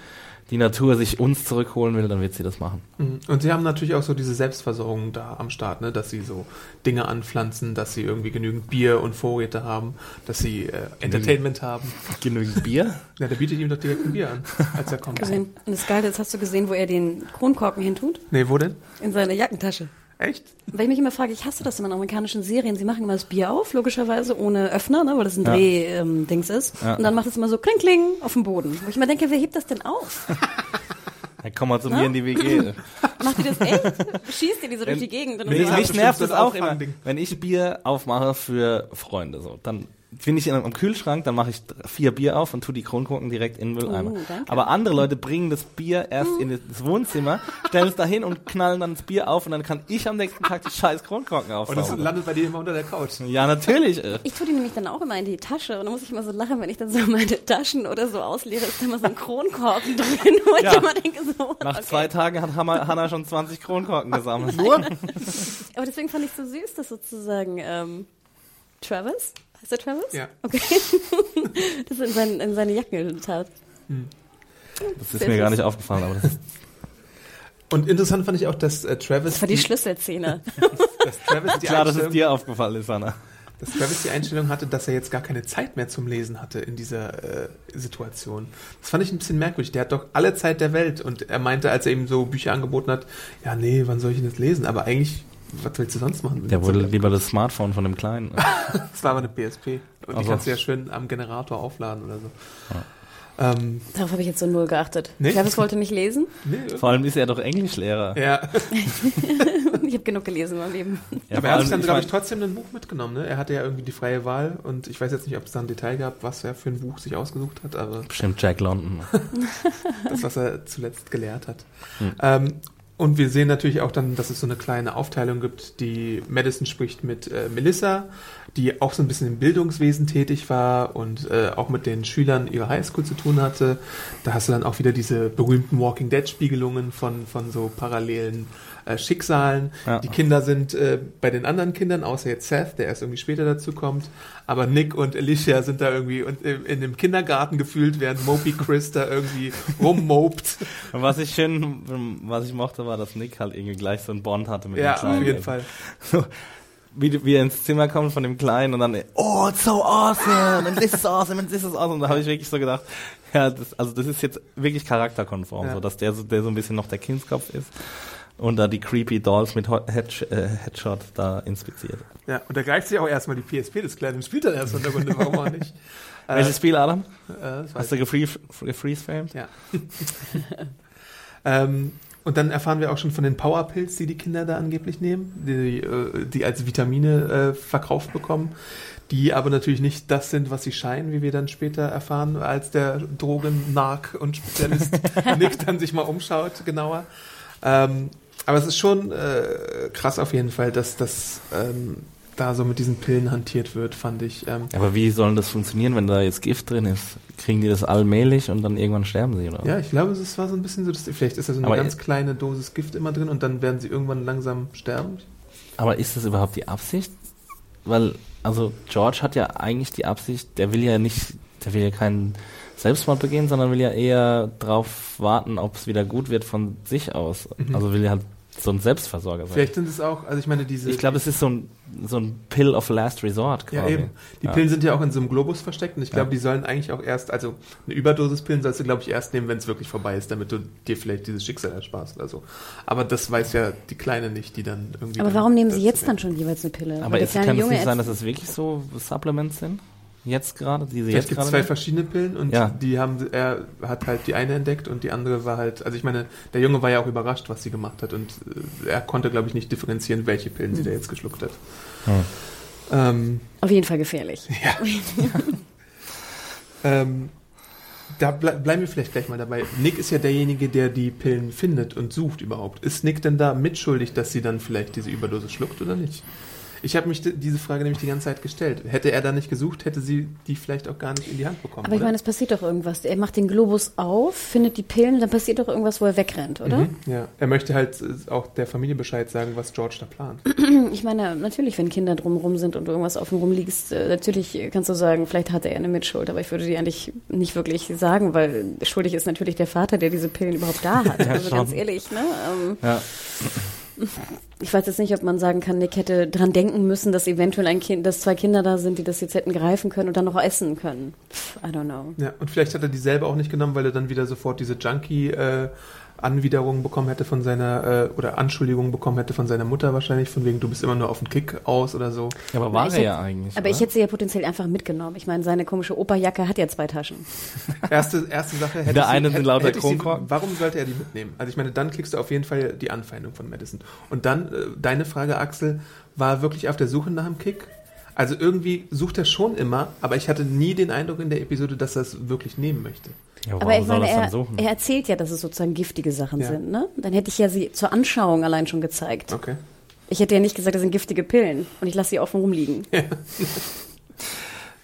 die Natur sich uns zurückholen will, dann wird sie das machen. Mhm. Und sie haben natürlich auch so diese Selbstversorgung da am Start, ne? dass sie so Dinge anpflanzen, dass sie irgendwie genügend Bier und Vorräte haben, dass sie äh, Entertainment haben. Genügend Bier? <laughs> Ja, der bietet ihm doch direkt ein Bier an, als er kommt. Gesehen. Und das Geile ist, hast du gesehen, wo er den Kronkorken hintut? Nee, wo denn? In seine Jackentasche. Echt? Weil ich mich immer frage, ich hasse das immer in amerikanischen Serien. Sie machen immer das Bier auf, logischerweise, ohne Öffner, ne, weil das ein Ja. Dreh-Dings ist. Ja. Und dann macht es immer so kling, kling auf dem Boden. Wo ich immer denke, wer hebt das denn auf? <laughs> Ja, komm mal zu Na? mir in die WG. <laughs> Macht ihr das echt? Schießt ihr die so durch die Gegend? Und Mich, nervt das auch immer, wenn ich Bier aufmache für Freunde. So, dann bin ich in, am Kühlschrank, dann mache ich vier Bier auf und tu die Kronkorken direkt in den Mülleimer. Oh, danke. Aber andere Leute bringen das Bier erst in das Wohnzimmer, stellen es dahin und knallen dann das Bier auf und dann kann ich am nächsten Tag die scheiß Kronkorken Und es aufsaugen. landet bei dir immer unter der Couch. Ja, natürlich. <laughs> Ich tue die nämlich dann auch immer in die Tasche und dann muss ich immer so lachen, wenn ich dann so meine Taschen oder so ausleere, ist da immer so ein Kronkorken <laughs> drin, wo ich Ja. immer denke so. Nach okay. zwei Tagen hat Hanna, Hanna schon 20 Kronkorken gesammelt. <laughs> Aber deswegen fand ich so süß, dass sozusagen ähm, Travis, heißt der Travis? Ja. Okay. <laughs> das in, sein, in seine Jacke tat. Das ist mir gar nicht aufgefallen, aber das ist <laughs> Und interessant fand ich auch, dass äh, Travis, Das war die Schlüsselszene. <laughs> dass Travis die klar, dass es dir aufgefallen ist, Hanna. dass Travis die Einstellung hatte, dass er jetzt gar keine Zeit mehr zum Lesen hatte in dieser äh, Situation. Das fand ich ein bisschen merkwürdig. Der hat doch alle Zeit der Welt und er meinte, als er ihm so Bücher angeboten hat, ja, nee, wann soll ich denn das lesen? Aber eigentlich, was willst du sonst machen? Der wurde lieber das Smartphone von dem Kleinen. <laughs> Das war aber eine PSP. Und die Also. kannst du ja schön am Generator aufladen oder so. Ähm, Darauf habe ich jetzt so null geachtet. Nee? Travis wollte nicht lesen. nee, Vor allem ist er doch Englischlehrer. ja. <laughs> Ich habe genug gelesen in meinem Leben. Ja, aber er hat sich dann, ich glaube ich, trotzdem ein Buch mitgenommen. Ne? Er hatte ja irgendwie die freie Wahl und ich weiß jetzt nicht, ob es da ein Detail gab, was er für ein Buch sich ausgesucht hat, aber Bestimmt Jack London. <laughs> das, was er zuletzt gelehrt hat. Hm. Ähm, Und wir sehen natürlich auch dann, dass es so eine kleine Aufteilung gibt. Die Madison spricht mit äh, Melissa, die auch so ein bisschen im Bildungswesen tätig war und äh, auch mit den Schülern ihrer Highschool zu tun hatte. Da hast du dann auch wieder diese berühmten Walking Dead Spiegelungen von, von so parallelen äh, Schicksalen. Ja. Die Kinder sind äh, bei den anderen Kindern, außer jetzt Seth, der erst irgendwie später dazu kommt. Aber Nick und Alicia sind da irgendwie und, äh, in dem Kindergarten gefühlt, während Moby Chris da irgendwie <laughs> rummobt. Und was ich schön, was ich mochte, war, dass Nick halt irgendwie gleich so einen Bond hatte mit Ja, dem Kleinen. auf jeden Fall. So, wie, wie er ins Zimmer kommt von dem Kleinen und dann, oh, it's so awesome, and this is awesome, and this is awesome. Da habe ich wirklich so gedacht, ja, das, also das ist jetzt wirklich charakterkonform, Ja. so dass der, so- der so ein bisschen noch der Kindskopf ist und da die creepy Dolls mit Hot- Head, äh, Headshot da inspiziert. Ja, und da greift sich auch erstmal die PSP des Kleinen und spielt dann erst in der Runde, warum auch nicht. <laughs> Äh, Welches Spiel, Adam? äh, Hast du gefreeze- gefreeze-framed? Ja. <laughs> ähm, und dann erfahren wir auch schon von den Powerpills, die die Kinder da angeblich nehmen, die, äh, die als Vitamine äh, verkauft bekommen, die aber natürlich nicht das sind, was sie scheinen, wie wir dann später erfahren, als der Drogen-Nark und Spezialist <laughs> Nick dann sich mal umschaut, genauer. Ähm, aber es ist schon äh, krass auf jeden Fall, dass das ähm, da so mit diesen Pillen hantiert wird, fand ich. Ähm, Aber wie soll das funktionieren, wenn da jetzt Gift drin ist? Kriegen die das allmählich und dann irgendwann sterben sie, oder? Ja, ich glaube, es war so ein bisschen so, dass vielleicht ist da so eine Aber ganz i- kleine Dosis Gift immer drin und dann werden sie irgendwann langsam sterben. Aber ist das überhaupt die Absicht? Weil, also George hat ja eigentlich die Absicht, der will ja nicht, der will ja keinen Selbstmord begehen, sondern will ja eher drauf warten, ob es wieder gut wird von sich aus. Mhm. Also will ja halt so ein Selbstversorger sein. Vielleicht sind es auch, also ich meine, diese. ich glaube, es ist so ein, so ein Pill of Last Resort ja, quasi. eben. Die Ja. Pillen sind ja auch in so einem Globus versteckt und ich glaube, Ja. die sollen eigentlich auch erst, also eine Überdosis Pillen sollst du, glaube ich, erst nehmen, wenn es wirklich vorbei ist, damit du dir vielleicht dieses Schicksal ersparst oder so. Aber das weiß ja die Kleine nicht, die dann irgendwie. Aber dann warum nehmen sie jetzt dann schon jeweils eine Pille? Aber kleine kann es nicht sein, jetzt- dass es wirklich so Supplements sind? Jetzt gerade? Die sie Vielleicht jetzt gibt es gerade zwei nehmen? verschiedene Pillen und Ja. die haben, er hat halt die eine entdeckt und die andere war halt, also ich meine, der Junge war ja auch überrascht, was sie gemacht hat und äh, er konnte, glaube ich, nicht differenzieren, welche Pillen sie da jetzt geschluckt hat. Hm. Ähm, Auf jeden Fall gefährlich. <laughs> ja. <laughs> ähm, da ble bleiben wir vielleicht gleich mal dabei. Nick ist ja derjenige, der die Pillen findet und sucht überhaupt. Ist Nick denn da mitschuldig, dass sie dann vielleicht diese Überdosis schluckt oder nicht? Ich habe mich d- diese Frage nämlich die ganze Zeit gestellt. Hätte er da nicht gesucht, hätte sie die vielleicht auch gar nicht in die Hand bekommen. Aber ich oder? meine, es passiert doch irgendwas. Er macht den Globus auf, findet die Pillen, dann passiert doch irgendwas, wo er wegrennt, oder? Mhm, ja, er möchte halt äh, auch der Familie Bescheid sagen, was George da plant. <clears throat> Ich meine, natürlich, wenn Kinder drumherum sind und du irgendwas auf dem rumliegst, äh, natürlich kannst du sagen, vielleicht hatte er eine Mitschuld, aber ich würde die eigentlich nicht wirklich sagen, weil schuldig ist natürlich der Vater, der diese Pillen überhaupt da hat. Ja, also schon. ganz ehrlich, ne? Ähm, Ja. Ich weiß jetzt nicht, ob man sagen kann, Nick hätte dran denken müssen, dass eventuell ein Kind, dass zwei Kinder da sind, die das jetzt hätten greifen können und dann noch essen können. I don't know. Ja, und vielleicht hat er die selber auch nicht genommen, weil er dann wieder sofort diese Junkie äh, Anwiderung bekommen hätte von seiner, äh, oder Anschuldigung bekommen hätte von seiner Mutter wahrscheinlich, von wegen, du bist immer nur auf den Kick aus oder so. Aber war ich er hätte- ja eigentlich. Aber ich oder? hätte sie ja potenziell einfach mitgenommen. Ich meine, seine komische Operjacke hat ja zwei Taschen. <laughs> Erste, erste Sache hätte Der ich eine sind lauter ich Kronkorken. Warum sollte er die mitnehmen? Also ich meine, dann kriegst du auf jeden Fall die Anfeindung von Madison. Und dann, äh, deine Frage, Axel, war er wirklich auf der Suche nach dem Kick? Also irgendwie sucht er schon immer, aber ich hatte nie den Eindruck in der Episode, dass er es wirklich nehmen möchte. Ja, Aber warum ich soll meine, das dann er, suchen? er erzählt ja, dass es sozusagen giftige Sachen Ja. sind, ne? Dann hätte ich ja sie zur Anschauung allein schon gezeigt. Okay. Ich hätte ja nicht gesagt, das sind giftige Pillen und ich lasse sie offen rumliegen,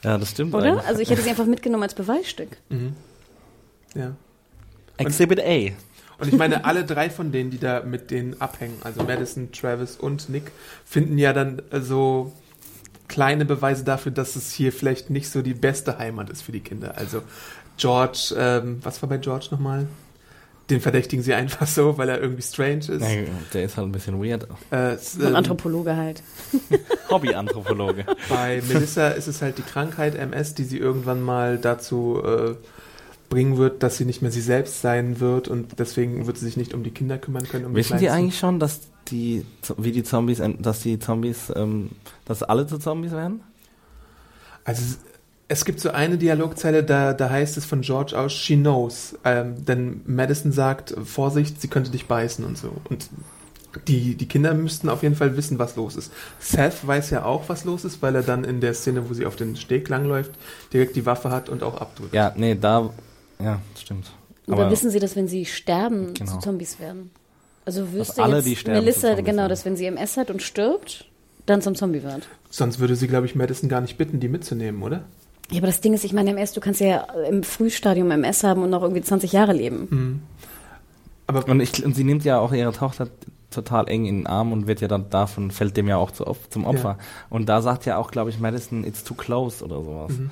ja, das stimmt oder? eigentlich. Also ich hätte sie einfach mitgenommen als Beweisstück. Mhm. Ja. Exhibit A. Und ich meine, alle drei von denen, die da mit denen abhängen, also Madison, Travis und Nick, finden ja dann so kleine Beweise dafür, dass es hier vielleicht nicht so die beste Heimat ist für die Kinder. Also George, ähm, was war bei George nochmal? Den verdächtigen sie einfach so, weil er irgendwie strange ist. Nee, der ist halt ein bisschen weird. Äh, ähm, Anthropologe halt. <laughs> Hobby-Anthropologe. bei Melissa ist es halt die Krankheit MS, die sie irgendwann mal dazu äh, bringen wird, dass sie nicht mehr sie selbst sein wird und deswegen wird sie sich nicht um die Kinder kümmern können. Um Wissen die eigentlich schon, dass die, wie die Zombies, dass die Zombies, ähm, dass alle zu Zombies werden? Also es- es gibt so eine Dialogzeile, da, da heißt es von George aus, she knows. Ähm, denn Madison sagt, Vorsicht, sie könnte dich beißen und so. Und die, die Kinder müssten auf jeden Fall wissen, was los ist. Seth weiß ja auch, was los ist, weil er dann in der Szene, wo sie auf den Steg langläuft, direkt die Waffe hat und auch abdrückt. Ja, nee, da, ja, stimmt. Aber dann wissen sie, dass wenn sie sterben, Genau. zu Zombies werden. Also wüsste alle, jetzt die sterben, Melissa, genau, ja. dass wenn sie MS hat und stirbt, dann zum Zombie wird. Sonst würde sie, glaube ich, Madison gar nicht bitten, die mitzunehmen, oder? Ja, aber das Ding ist, ich meine, MS, du kannst ja im Frühstadium MS haben und noch irgendwie 20 Jahre leben. Aber Und, ich, und sie nimmt ja auch ihre Tochter total eng in den Arm und wird ja dann davon, fällt dem ja auch zu, zum Opfer. Und da sagt ja auch, glaube ich, Madison, it's too close oder sowas. Mhm.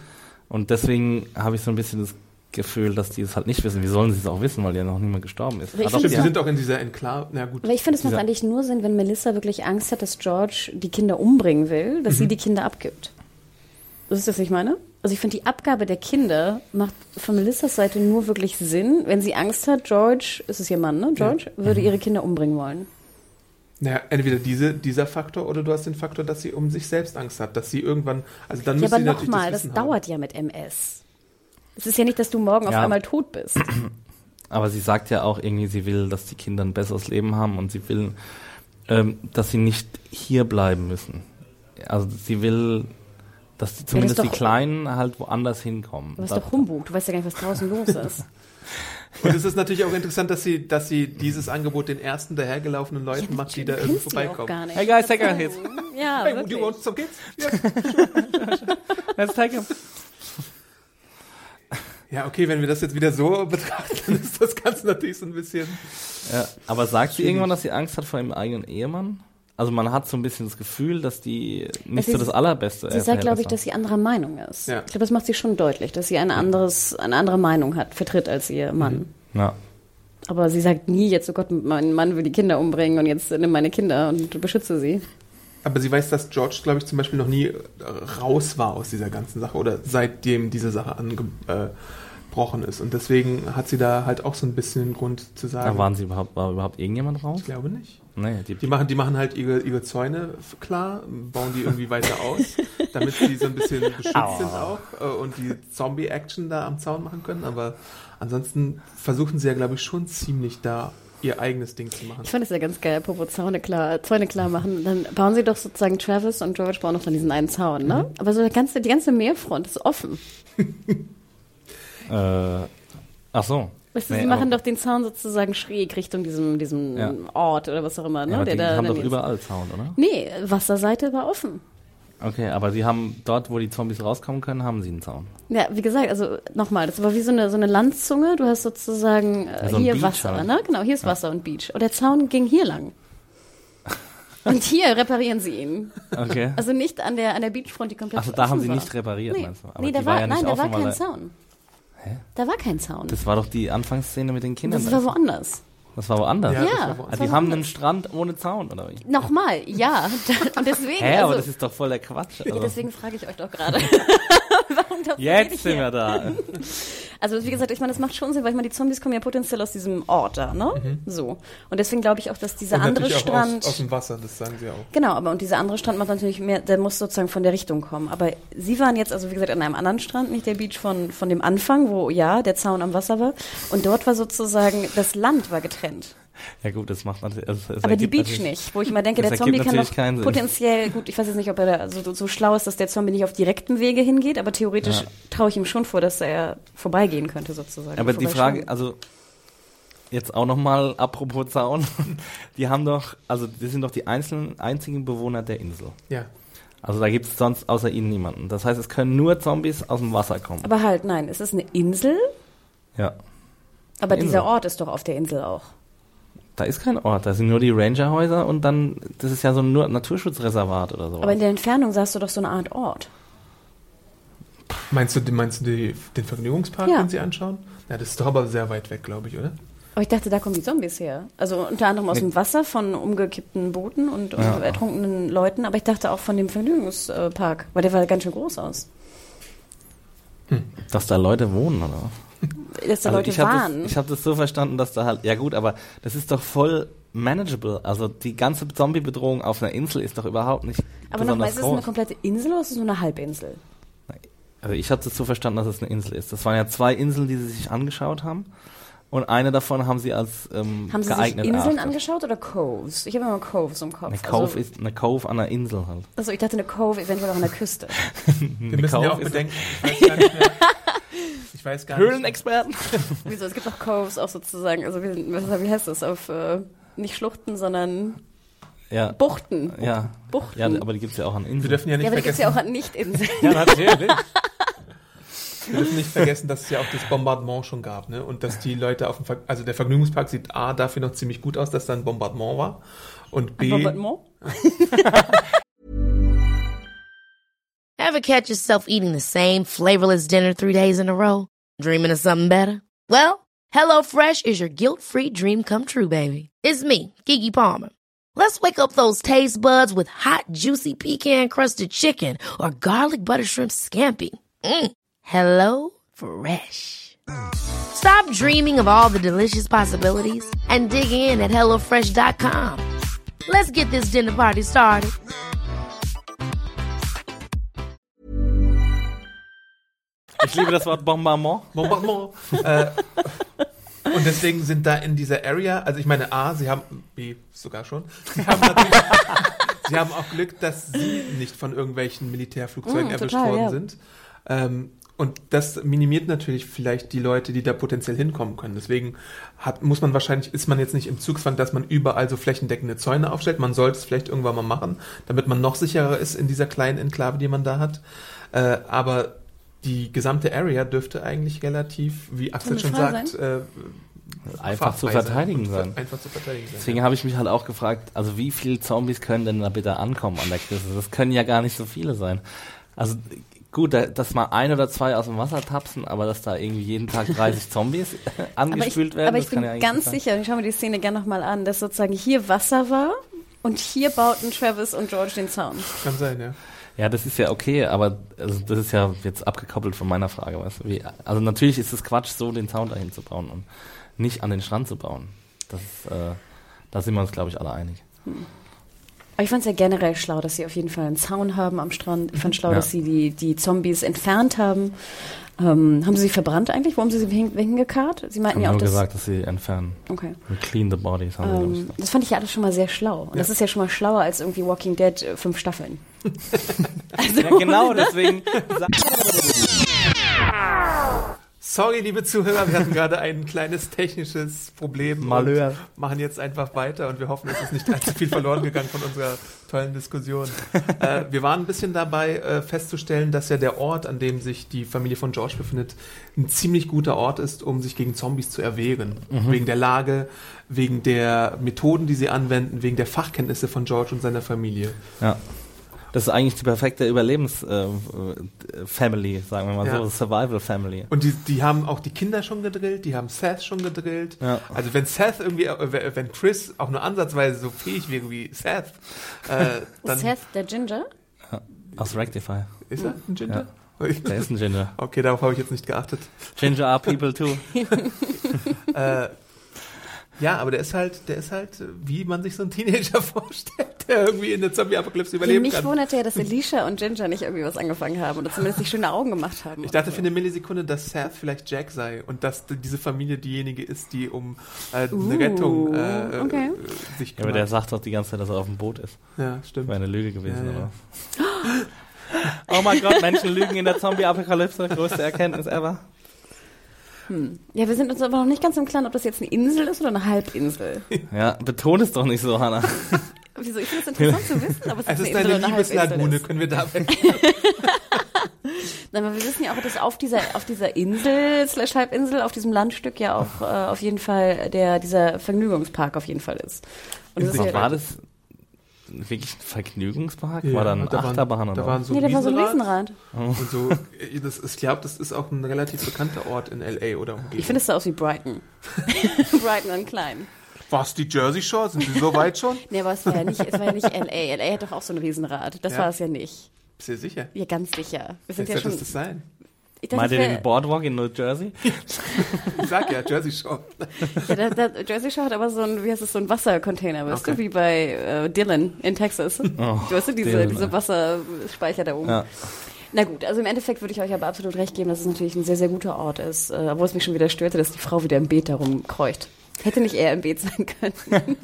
Und deswegen habe ich so ein bisschen das Gefühl, dass die es halt nicht wissen. Wie sollen sie es auch wissen, weil ja noch niemand gestorben ist. Aber ich finde stimmt, die sie sind auch in dieser Enklave. Na gut. Aber ich finde, es macht eigentlich nur Sinn, wenn Melissa wirklich Angst hat, dass George die Kinder umbringen will, dass sie die Kinder abgibt. Das ist das, was ich meine? Also ich finde, die Abgabe der Kinder macht von Melissas Seite nur wirklich Sinn, wenn sie Angst hat, George, ist es ihr Mann, ne? George, würde ihre Kinder umbringen wollen. Naja, entweder diese, dieser Faktor oder du hast den Faktor, dass sie um sich selbst Angst hat, dass sie irgendwann, also dann Ja, müsste aber sie natürlich nochmal, das Wissen haben. dauert ja mit MS. Es ist ja nicht, dass du morgen auf Ja. einmal tot bist. <clears throat> Aber sie sagt ja auch irgendwie, sie will, dass die Kinder ein besseres Leben haben und sie will, ähm, dass sie nicht hier bleiben müssen. Also sie will, dass die, zumindest doch- die Kleinen halt woanders hinkommen. Du bist doch Humbug, du weißt ja gar nicht, was draußen los <laughs> ist. Und es ist natürlich auch interessant, dass sie, dass sie dieses Angebot den ersten dahergelaufenen Leuten macht, die da irgendwie vorbeikommen. gar nicht. Hey guys, take a hit. Ja, Hey, do wirklich. you want some kids? <laughs> Ja. Let's take him. Ja, okay, wenn wir das jetzt wieder so <laughs> betrachten, dann ist das Ganze natürlich so ein bisschen. Ja, aber sagt sie irgendwann, dass sie Angst hat vor ihrem eigenen Ehemann? Also man hat so ein bisschen das Gefühl, dass die nicht Also so sie- das allerbeste Sie sagt, glaube ich, dass sie anderer Meinung ist. Ja. Ich glaube, das macht sie schon deutlich, dass sie ein anderes, eine andere Meinung hat, vertritt als ihr Mann. haben. Ja. Aber sie sagt nie jetzt, oh Gott, mein Mann will die Kinder umbringen und jetzt nimm meine Kinder und beschütze sie. Aber sie weiß, dass George, glaube ich, zum Beispiel noch nie äh, raus war aus dieser ganzen Sache oder seitdem diese Sache angebrochen ist. Und deswegen hat sie da halt auch so ein bisschen den Grund zu sagen. Da waren sie überhaupt, war überhaupt irgendjemand raus? ich glaube nicht. Nee, die, Die machen, die machen halt ihre, ihre Zäune klar, bauen die irgendwie weiter aus, <laughs> damit sie so ein bisschen beschützt sind auch äh, und die Zombie-Action da am Zaun machen können. Aber ansonsten versuchen sie ja, glaube ich, schon ziemlich da ihr eigenes Ding zu machen. Ich fand es ja ganz geil, apropos Zäune klar, Zäune klar machen. Dann bauen sie doch sozusagen Travis und George bauen noch dann diesen einen Zaun, ne? Mhm. Aber so die ganze, die ganze Meerfront ist offen. <laughs> äh, ach so. Weißt du, Nee, sie machen doch den Zaun sozusagen schräg Richtung diesem, diesem Ja. Ort oder was auch immer, ne? Ja, der die da haben doch überall Zaun, oder? Nee, Wasserseite war offen. Okay, aber die haben dort, wo die Zombies rauskommen können, haben sie einen Zaun. Ja, wie gesagt, also nochmal, das war wie so eine, so eine Landzunge. Du hast sozusagen äh, So ein hier Wasser, halt. ne? Genau, hier ist Wasser und Beach. Und der Zaun ging hier lang. <laughs> Und hier reparieren sie ihn. Okay. Also nicht an der, an der Beachfront, die komplett Also da haben sie war. nicht repariert, Nee, meinst du? Aber nee da war war, ja nein, da war kein Zaun. Hä? Da war kein Zaun. Das war doch die Anfangsszene mit den Kindern. Das war woanders. das war woanders. Ja, Ja, war Ah, woanders. die haben einen Strand ohne Zaun, oder wie? Nochmal, ja. <laughs> Und deswegen, Hä, aber also, das ist doch voll der Quatsch. <laughs> ja, Also, deswegen frage ich euch doch gerade. <laughs> Warum das jetzt sind wir da. Also wie gesagt, ich meine, das macht schon Sinn, weil ich meine, die Zombies kommen ja potenziell aus diesem Ort da, ne? So. Und deswegen glaube ich auch, dass dieser Und andere auch Strand. Aus, aus dem Wasser, das sagen sie auch. Genau, aber und dieser andere Strand macht natürlich mehr, der muss sozusagen von der Richtung kommen. Aber sie waren jetzt, also wie gesagt, an einem anderen Strand, nicht der Beach von, von dem Anfang, wo ja, der Zaun am Wasser war. Und dort war sozusagen, das Land war getrennt. Ja gut, das macht natürlich. Also, Aber die Beach nicht, wo ich mal denke, der Zombie kann doch potenziell, gut, ich weiß jetzt nicht, ob er da so, so, schlau ist, dass der Zombie nicht auf direktem Wege hingeht, aber theoretisch Ja. traue ich ihm schon vor, dass er vorbeigehen könnte sozusagen. Aber die. Frage, also jetzt auch nochmal apropos Zaun, <laughs> die haben doch, also die sind doch die einzelnen, einzigen Bewohner der Insel. Ja. Also da gibt es sonst außer ihnen niemanden. Das heißt, es können nur Zombies aus dem Wasser kommen. Aber halt, nein, es ist eine Insel, ja. aber Eine dieser Insel. Ort ist doch auf der Insel auch. Da ist kein Ort, da sind nur die Rangerhäuser und dann, das ist ja so ein nur Naturschutzreservat oder so. Aber in der Entfernung sahst du doch so eine Art Ort. Meinst du, meinst du die, den Vergnügungspark, Ja. den sie anschauen? Ja, das ist doch aber sehr weit weg, glaube ich, oder? Aber ich dachte, da kommen die Zombies her. Also unter anderem aus Nee. dem Wasser von umgekippten Booten und, und Ja. ertrunkenen Leuten, aber ich dachte auch von dem Vergnügungspark, weil der war ganz schön groß aus. Dass da Leute wohnen, oder? Dass da Also Leute ich habe waren. das, ich hab das so verstanden, dass da halt, ja gut, aber das ist doch voll manageable. Also die ganze Zombie-Bedrohung auf einer Insel ist doch überhaupt nicht aber nochmal, ist es eine komplette Insel oder ist es nur eine Halbinsel? Also ich habe das so verstanden, dass es eine Insel ist. Das waren ja zwei Inseln, die sie sich angeschaut haben. Und eine davon haben sie als ähm, Haben Sie sich geeignet Inseln erachtet. angeschaut oder Coves? Ich habe immer Coves im Kopf. Eine Cove also, ist eine Cove an einer Insel halt. also ich dachte eine Cove eventuell auch an der Küste. <laughs> Wir müssen Cove ja auch ist- bedenken, ich weiß gar nicht mehr. <laughs> Ich weiß gar nicht. Höhlenexperten? Wieso? Es gibt auch Coves auch sozusagen, also wie, wie heißt das auf äh, nicht Schluchten, sondern Ja. Buchten. Ja. Buchten. Ja, aber die gibt's ja auch an Wir Inseln. dürfen ja nicht Ja, aber die gibt es vergessen, ja auch an Nicht-Inseln. Ja, natürlich. Wir dürfen nicht vergessen, dass es ja auch das Bombardement schon gab, ne? Und dass die Leute auf dem, Ver also der Vergnügungspark sieht A dafür noch ziemlich gut aus, dass da ein Bombardement war. Und B, Bombardement? <laughs> Ever catch yourself eating the same flavorless dinner three days in a row? Dreaming of something better? Well, HelloFresh is your guilt-free dream come true, baby. It's me, Kiki Palmer. Let's wake up those taste buds with hot, juicy pecan-crusted chicken or garlic butter shrimp scampi. Mm. Hello Fresh. Stop dreaming of all the delicious possibilities and dig in at HelloFresh.com. Let's get this dinner party started. Ich liebe das Wort Bombardement. Bombardement. äh, und deswegen sind da in dieser Area, also ich meine, A, sie haben, B, sogar schon, sie haben natürlich, sie haben auch Glück, dass sie nicht von irgendwelchen Militärflugzeugen Mm, erwischt total, worden ja. sind. Ähm, und das minimiert natürlich vielleicht die Leute, die da potenziell hinkommen können. Deswegen hat, muss man wahrscheinlich, ist man jetzt nicht im Zugzwang, dass man überall so flächendeckende Zäune aufstellt. Man sollte es vielleicht irgendwann mal machen, damit man noch sicherer ist in dieser kleinen Enklave, die man da hat. Äh, aber die gesamte Area dürfte eigentlich relativ, wie Axel schon sagt, äh, Einfach zu verteidigen sein. Einfach zu verteidigen sein. Deswegen habe ich mich halt auch gefragt, also wie viele Zombies können denn da bitte ankommen an der Küste? Das können ja gar nicht so viele sein. Also gut, da- dass mal ein oder zwei aus dem Wasser tapsen, aber dass da irgendwie jeden Tag 30 <laughs> Zombies Aber ich, <laughs> angespült werden, aber ich das kann bin ja ganz sein. sicher, und ich schaue mir die Szene gerne nochmal an, dass sozusagen hier Wasser war und hier bauten Travis und George den Zaun. Kann sein, ja. Ja, das ist ja okay, aber also das ist ja jetzt abgekoppelt von meiner Frage. Weißt du? Wie, also natürlich ist es Quatsch, so den Zaun dahin zu bauen und nicht an den Strand zu bauen. Das ist, äh, da sind wir uns, glaube ich, alle einig. Aber ich fand es ja generell schlau, dass sie auf jeden Fall einen Zaun haben am Strand. Ich fand schlau, Ja. dass sie die, die Zombies entfernt haben. Ähm, haben sie sie verbrannt eigentlich? Wo haben sie sie hin, hingekarrt? Sie meinten Haben ja auch, nur dass... gesagt, dass sie entfernen. Okay. Und clean the bodies haben Ähm, das fand ich ja alles schon mal sehr schlau. Und das ist ja schon mal schlauer als irgendwie Walking Dead äh, fünf Staffeln. <laughs> also. Ja, genau, deswegen. <laughs> Sorry, liebe Zuhörer, wir hatten gerade ein kleines technisches Problem. Malheur. Machen jetzt einfach weiter und wir hoffen, es ist nicht allzu viel verloren gegangen von unserer tollen Diskussion. <laughs> äh, wir waren ein bisschen dabei äh, festzustellen, dass ja der Ort, an dem sich die Familie von George befindet, ein ziemlich guter Ort ist, um sich gegen Zombies zu erwehren. Wegen der Lage, wegen der Methoden, die sie anwenden, wegen der Fachkenntnisse von George und seiner Familie. Ja. Das ist eigentlich die perfekte Überlebens-Family, sagen wir mal Ja. so, Survival-Family. Und die, die haben auch die Kinder schon gedrillt, die haben Seth schon gedrillt. Ja. Also wenn Seth irgendwie, äh, wenn Chris auch nur ansatzweise so fähig wäre wie Seth, äh, <laughs> dann Seth, der Ginger? Aus Rectify. ist er ein Ginger? <laughs> Der ist ein Ginger. Okay, darauf habe ich jetzt nicht geachtet. Ginger are people too. <laughs> Äh, ja, aber der ist halt, der ist halt, äh, wie man sich so einen Teenager <laughs> vorstellt, der irgendwie in der Zombie-Apokalypse überleben Mich kann. wunderte ja, dass Alicia und Ginger nicht irgendwie was angefangen haben oder zumindest nicht schöne Augen gemacht haben. Ich dachte für eine Millisekunde, dass Seth vielleicht Jack sei und dass diese Familie diejenige ist, die um äh, eine Uh, Rettung äh, okay. äh, sich Ja, aber der kümmert. sagt doch die ganze Zeit, dass er auf dem Boot ist. Ja, stimmt. Wäre eine Lüge gewesen, Ja, ja. oder? <gasps> Oh mein Gott, Menschen lügen in der Zombie-Apokalypse. Größte Erkenntnis ever. Ja, wir sind uns aber noch nicht ganz im Klaren, ob das jetzt eine Insel ist oder eine Halbinsel. <laughs> Ja, betone es doch nicht so, Hannah. <laughs> Wieso? Ich finde es interessant zu wissen, ob es, jetzt ist eine Insel eine Liebeslagune, können wir da weg. <laughs> Nein, aber wir wissen ja auch, dass auf dieser, auf dieser Insel, slash Halbinsel, auf diesem Landstück ja auch äh, auf jeden Fall der, dieser Vergnügungspark auf jeden Fall ist. Und das ist ja, war das? Wirklich ein Vergnügungspark? Ja, war da ein da waren- Achterbahn oder Da waren so nee, da war so ein Riesenrad. Und so, äh, das, ist- ich glaube, das ist auch ein relativ bekannter Ort in L.A. oder Umgebung. Ich finde, es sah aus wie Brighton. <laughs> Brighton und klein. Was, die Jersey Shore? Sind die so weit schon? <laughs> Nee, aber es war ja nicht, es war ja nicht L.A. L.A. hat doch auch so ein Riesenrad. Das Ja. war es ja nicht. Bist du dir sicher? Ja, ganz sicher. Wir sind Vielleicht ja schon. es das sein. Ich dachte, Meint ihr den Boardwalk in New Jersey? Ich sag ja, Jersey Shore. <laughs> Ja, da, da, Jersey Shore hat aber so ein, wie heißt es, so ein Wassercontainer, weißt Okay. du, wie bei äh, Dylan in Texas. du weißt du, diese, Dylan, diese. Wasserspeicher da oben. Ja. Na gut, also im Endeffekt würde ich euch aber absolut recht geben, dass es natürlich ein sehr, sehr guter Ort ist, äh, obwohl es mich schon wieder störte, dass die Frau wieder im Beet darum kreucht. Hätte nicht eher im Beet sein können.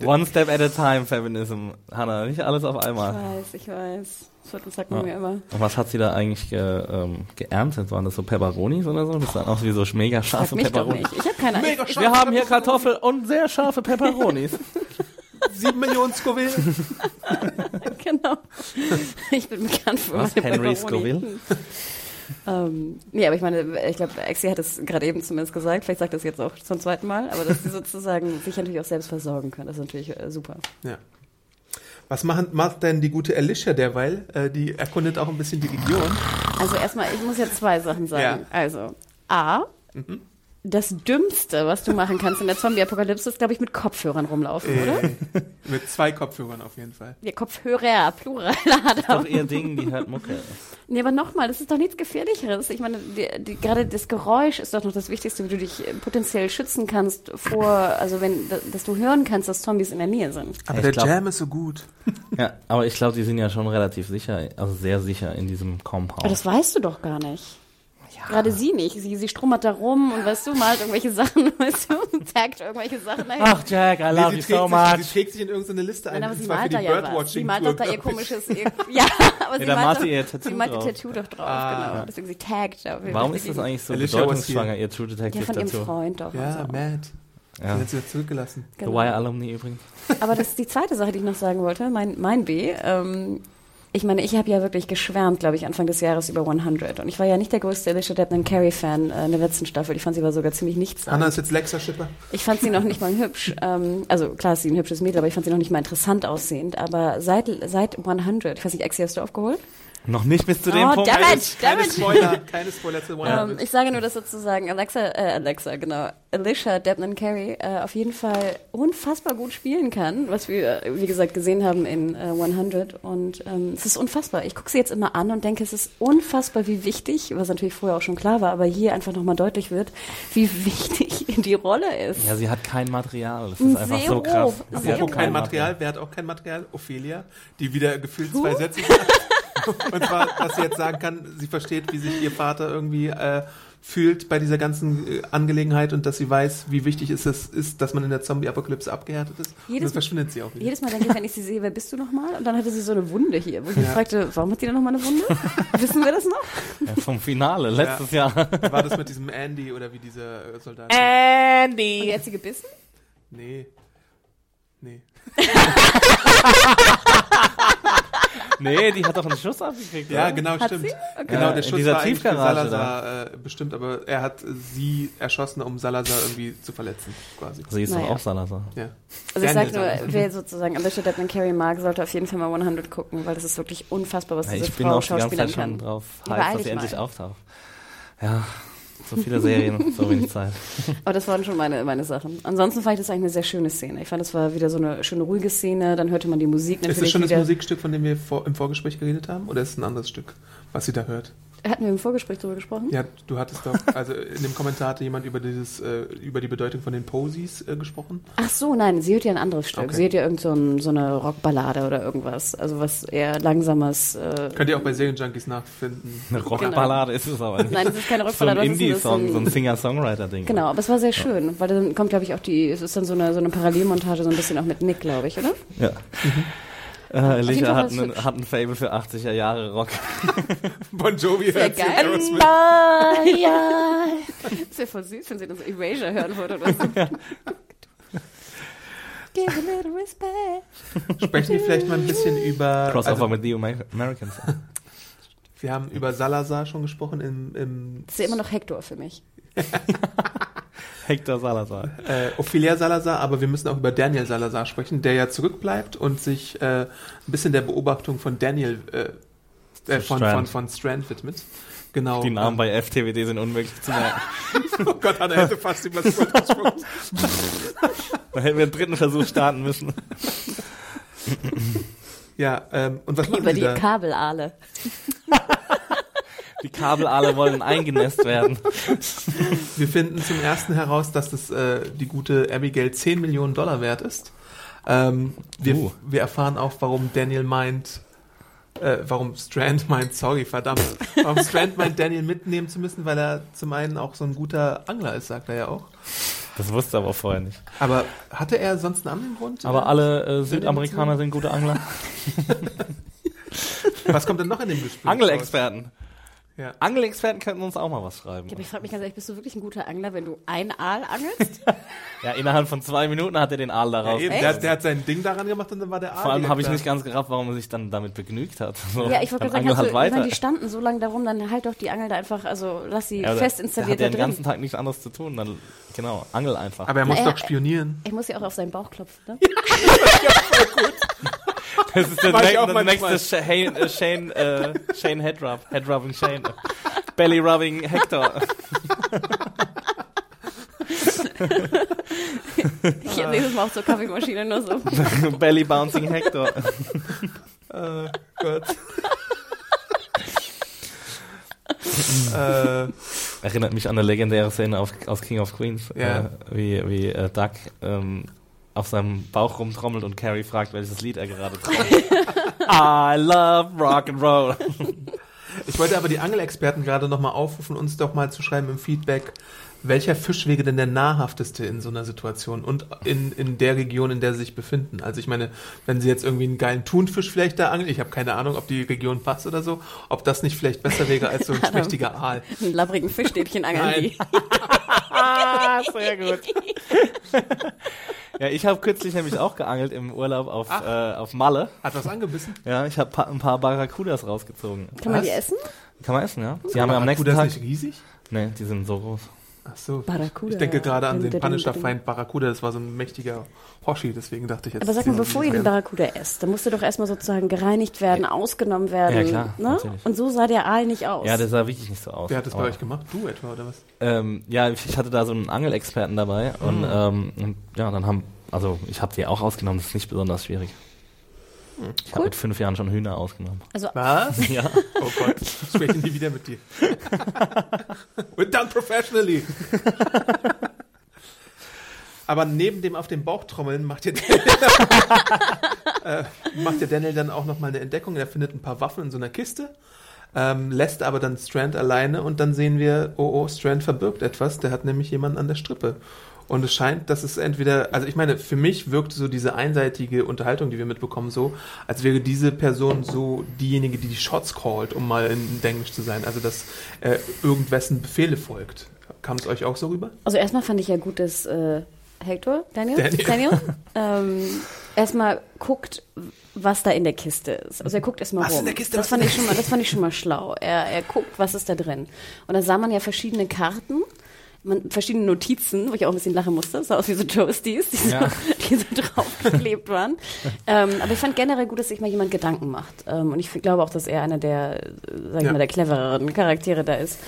<laughs> One step at a time, Feminism. Hanna, nicht alles auf Ich einmal. weiß, ich weiß. Das wird- sagt man Ja. mir immer. Und was hat sie da eigentlich ge, ähm, geerntet? Waren das so Pepperonis oder so? Das sahen aus wie so mega scharfe nicht. Ich habe keine ich, Wir haben hier Kartoffel und sehr scharfe Pepperonis. <laughs> Sieben Millionen Scoville. <laughs> Genau. Ich bin bekannt für Was? meine Henry. Scoville? Ähm, nee, aber ich meine, ich glaube, Exi hat es gerade eben zumindest gesagt, vielleicht sagt er es jetzt auch zum zweiten Mal, aber dass sie <laughs> sozusagen sich natürlich auch selbst versorgen können, das ist natürlich äh, super. Ja. Was machen, macht denn die gute Alicia derweil? Äh, die erkundet auch ein bisschen die Region. Also erstmal, ich muss jetzt zwei Sachen sagen. Ja. Also, A, Mhm. Das Dümmste, was du machen kannst in der Zombie-Apokalypse, ist, glaube ich, mit Kopfhörern rumlaufen, oder? Äh, <laughs> mit zwei Kopfhörern auf jeden Fall. Ja, Kopfhörer, Plural. Doch ihr Ding, die hört Mucke. Nee, aber nochmal, das ist doch nichts Gefährlicheres. Ich meine, die, die, gerade das Geräusch ist doch noch das Wichtigste, wie du dich äh, potenziell schützen kannst vor, also wenn, da- dass du hören kannst, dass Zombies in der Nähe sind. Aber Ich der glaub- Jam ist so gut. Ja, aber ich glaube, die sind ja schon relativ sicher, also sehr sicher in diesem Compound. Aber das weißt du doch gar nicht. Gerade sie nicht. Sie, sie strummert da rum und weißt du, malt irgendwelche Sachen, <laughs> weißt du, taggt irgendwelche Sachen dahin. Ach, Jack, I love Nee, you sie, trägt so sich, much. sie trägt sich in irgendeine Liste ein. Nein, aber und sie malt da ja was. Sie malt doch da ihr komisches, ihr, <laughs> ja, aber sie da malt doch, sie ihr Tattoo sie malt ihr. Tattoo doch drauf, Ah. genau. Deswegen sie taggt. Warum ist das eigentlich so Alicia bedeutungsschwanger, ihr True Ja, Detective von ihrem dazu? Freund doch. Ja, und so. Matt. Ja. Den hat sie ja zurückgelassen. The Genau. Wire Alumni übrigens. Aber das ist die zweite Sache, die ich noch sagen wollte, mein, mein B. Ähm, ich meine, ich habe ja wirklich geschwärmt, glaube ich, Anfang des Jahres über 100. Und ich war ja nicht der größte Alicia Debnam Carey-Fan äh, in der letzten Staffel. Ich fand sie war sogar ziemlich nichts. Anna ist jetzt Lexa-Schipper. Ich fand sie noch nicht mal hübsch. Ähm, also klar ist sie ein hübsches Mädel, aber ich fand sie noch nicht mal interessant aussehend. Aber seit, seit 100, ich weiß nicht, Exi, hast du aufgeholt? Noch nicht bis zu dem Oh, Punkt. damn Keine, damn keine. Spoiler, <laughs> keine Spoiler zu Ähm, 100. ich sage nur, dass sozusagen Alexa, äh, Alexa, genau, Alicia Debnam Carey äh, auf jeden Fall unfassbar gut spielen kann, was wir, wie gesagt, gesehen haben in äh, 100. Und ähm, es ist unfassbar. Ich gucke sie jetzt immer an und denke, es ist unfassbar, wie wichtig, was natürlich vorher auch schon klar war, aber hier einfach nochmal deutlich wird, wie wichtig <laughs> die Rolle ist. Ja, sie hat kein Material. Das ist einfach so Zero. krass. Sie Zero. hat Apropos kein Material, wer hat auch kein Material? Ophelia, die wieder gefühlt zwei? Sätze sagt. <laughs> <laughs> Und zwar, was sie jetzt sagen kann, sie versteht, wie sich ihr Vater irgendwie äh, fühlt bei dieser ganzen äh, Angelegenheit und dass sie weiß, wie wichtig es ist, ist dass man in der Zombie-Apokalypse abgehärtet ist. und Jedes- dann verschwindet sie auch wieder. Jedes Mal denke ich, wenn ich sie sehe, wer bist du nochmal? Und dann hatte sie so eine Wunde hier, wo ich mich Ja. fragte, warum hat die denn nochmal eine Wunde? Wissen wir das noch? Ja, vom Finale, letztes Jahr. <laughs> War das mit diesem Andy oder wie dieser äh, Soldat? Und Andy! hat sie gebissen? Nee. Nee. <laughs> Nee, die hat doch einen Schuss abgekriegt. Ja, oder? genau, Hat stimmt. Okay. Genau, der Schuss dieser war eigentlich für Tiefgarage Salazar äh, bestimmt, aber er hat sie erschossen, um Salazar irgendwie zu verletzen, quasi. Sie ist Naja. doch auch Salazar. Ja. Also ich sag nur, wer sozusagen Alicia Debnam Carey mag, sollte auf jeden Fall mal 100 gucken, weil das ist wirklich unfassbar, was Ja, diese ich bin Frau auch die ganze schauspielern Zeit schon kann. drauf Ja, heiß, dass sie endlich auftaucht. Ja, so viele Serien, so wenig Zeit. <laughs> Aber das waren schon meine, meine Sachen. Ansonsten fand ich das eigentlich eine sehr schöne Szene. Ich fand, es war wieder so eine schöne ruhige Szene, dann hörte man die Musik natürlich Ist das schon wieder. das Musikstück, von dem wir vor, im Vorgespräch geredet haben? Oder ist es ein anderes Stück, was sie da hört? Hatten wir im Vorgespräch darüber gesprochen? Ja, du hattest doch, also in dem Kommentar hatte jemand über dieses, äh, über die Bedeutung von den Posies äh, gesprochen. Ach so, nein, sie hört ja ein anderes Stück. Okay. Sie hört ja irgend so, ein, so eine Rockballade oder irgendwas. Also was eher langsames. Äh, Könnt ihr auch bei Serienjunkies nachfinden. Eine Rockballade ist es aber nicht. Nein, es ist keine so ein Rockballade, das ist ein Indie-Song, so ein Singer-Songwriter-Ding. Genau, aber es war sehr schön, weil dann kommt, glaube ich, auch die, es ist dann so eine, so eine Parallelmontage, so ein bisschen auch mit Nick, glaube ich, oder? Ja. Äh, Fall hat, einen- hat ein Fable für 80er Jahre Rock. <laughs> Bon Jovi Sehr hört sie geil. Aerosmith. ja. <laughs> Das wäre voll süß, wenn sie dann so Erasure hören würde oder so. <laughs> Give a little respect. Sprechen wir vielleicht mal ein bisschen über. Crossover Also, mit The Amer- Americans. wir haben über Salazar schon gesprochen im, im Das ist ja immer noch Hector für mich. Hector Salazar. äh, Ophelia Salazar, aber wir müssen auch über Daniel Salazar sprechen, der ja zurückbleibt und sich äh, ein bisschen der Beobachtung von Daniel äh, äh, von, Strand. von, von Strand widmet. Genau. Die Namen bei FTWD sind unmöglich zu merken. <laughs> Oh Gott, Anna hätte fast die Platz gesprungen. <laughs> Da hätten wir einen dritten Versuch starten müssen. Ja, ähm, und was Über die? Kabelale. <laughs> Die Kabelale wollen eingenässt werden. <laughs> Wir finden zum ersten heraus, dass das äh, die gute Abigail 10 Millionen Dollar wert ist. Ähm, wir, Uh. wir erfahren auch, warum Daniel meint, äh, warum Strand meint, sorry, verdammt, warum Strand meint, Daniel mitnehmen zu müssen, weil er zum einen auch so ein guter Angler ist, sagt er ja auch. Das wusste er aber vorher nicht. Aber hatte er sonst einen anderen Grund? Aber alle äh, Südamerikaner sind gute Angler. <laughs> Was kommt denn noch in dem Gespräch? Angelexperten. raus? Ja. Angelexperten könnten uns auch mal was schreiben. Ja, aber ich frage mich ganz ehrlich, bist du wirklich ein guter Angler, wenn du ein Aal angelst? <laughs> Ja, innerhalb von zwei Minuten hat er den Aal Ja, daraus. eben, der, der hat sein Ding daran gemacht und dann war der Vor allem habe ich nicht ganz gerafft, warum er sich dann damit begnügt hat. So, ja, ich wollte gerade sagen, hast halt weiter. die standen so lange darum, dann halt doch die Angel da einfach, also lass sie Ja, fest der installiert hat ja da den drin. ganzen Tag nichts anderes zu tun. Dann, genau, angel einfach. Aber er muss Na, er- doch spionieren. Ich muss ja auch auf seinen Bauch klopfen, ne? <laughs> Das ist der, Mach ich <laughs> <laughs> ne auch der manchmal. nächste Shane, äh, Shane, äh, Shane Headrub. Headrubbing Shane. Belly Rubbing Hector. Ich habe nächstes Mal auch zur Kaffeemaschine nur so. <laughs> Belly Bouncing Hector. Äh, Gott. äh, Erinnert mich an eine legendäre Szene auf, aus King of Queens. Ja. Äh, wie wie äh, Doug ähm, auf seinem Bauch rumtrommelt und Carrie fragt, welches Lied er gerade <laughs> trommelt. I love rock and roll. ich wollte aber die Angelexperten gerade nochmal aufrufen, uns doch mal zu schreiben im Feedback, welcher Fisch wäre denn der nahrhafteste in so einer Situation und in, in der Region, in der sie sich befinden. Also ich meine, wenn sie jetzt irgendwie einen geilen Thunfisch vielleicht da angeln, ich habe keine Ahnung, ob die Region passt oder so, ob das nicht vielleicht besser wäre als so ein <laughs> schmächtiger Aal. Einen labbrigen Fischstäbchen angeln Nein. die. <laughs> Sehr gut. Ja, ich habe kürzlich nämlich auch geangelt im Urlaub auf, äh, auf Malle. Hat was angebissen? Ja, ich habe pa ein paar Barracudas rausgezogen. Kann man die essen? Kann man essen, ja? Die haben ja am nächsten Tag... nicht riesig? Nee, die sind so groß. Ach so. Barracuda. Ich denke gerade an den dim, Punisher dim. Feind Barracuda, das war so ein mächtiger Hoshi, deswegen dachte ich jetzt. Aber sag mal, bevor ihr den Barracuda esst, dann musst du doch erstmal sozusagen gereinigt werden, ausgenommen werden. Ja, klar, ne? Und so sah der Aal nicht aus. Ja, der sah wirklich nicht so aus. Wer hat das bei euch gemacht? Du etwa, oder was? Ähm, ja, ich hatte da so einen Angelexperten dabei und, Mhm. ähm, und ja, dann haben, also ich habe die auch ausgenommen, das ist nicht besonders schwierig. Ich habe mit fünf Jahren schon Hühner ausgenommen. also Was? <laughs> Ja. Oh Gott, ich spreche nie wieder mit dir. <laughs> We're done professionally. Aber neben dem auf den Bauch trommeln macht ihr Daniel, äh, macht ihr Daniel dann auch <laughs> nochmal eine Entdeckung. Er findet ein paar Waffen in so einer Kiste, ähm, lässt aber dann Strand alleine und dann sehen wir, oh oh, Strand verbirgt etwas. Der hat nämlich jemanden an der Strippe. Und es scheint, dass es entweder, also ich meine, für mich wirkt so diese einseitige Unterhaltung, die wir mitbekommen, so, als wäre diese Person so diejenige, die die Shots callt, um mal in Englisch zu sein. Also, dass äh, irgendwessen Befehle folgt. Kam es euch auch so rüber? Also erstmal fand ich ja gut, dass äh, Hector, Daniel, Daniel. <laughs> ähm, erstmal guckt, was da in der Kiste ist. Also er guckt erstmal Was rum. in der Kiste, das fand ich schon mal, das fand ich schon mal schlau. Er, er guckt, was ist da drin. Und da sah man ja verschiedene Karten. Man, verschiedene Notizen, wo ich auch ein bisschen lachen musste. Das sah aus wie so Toasties, die, so, Ja. <laughs> die so draufgeklebt waren. ähm, aber ich fand generell gut, dass sich mal jemand Gedanken macht. Ähm, und ich glaube auch, dass er einer der, sag ich Ja. mal, der clevereren Charaktere da ist.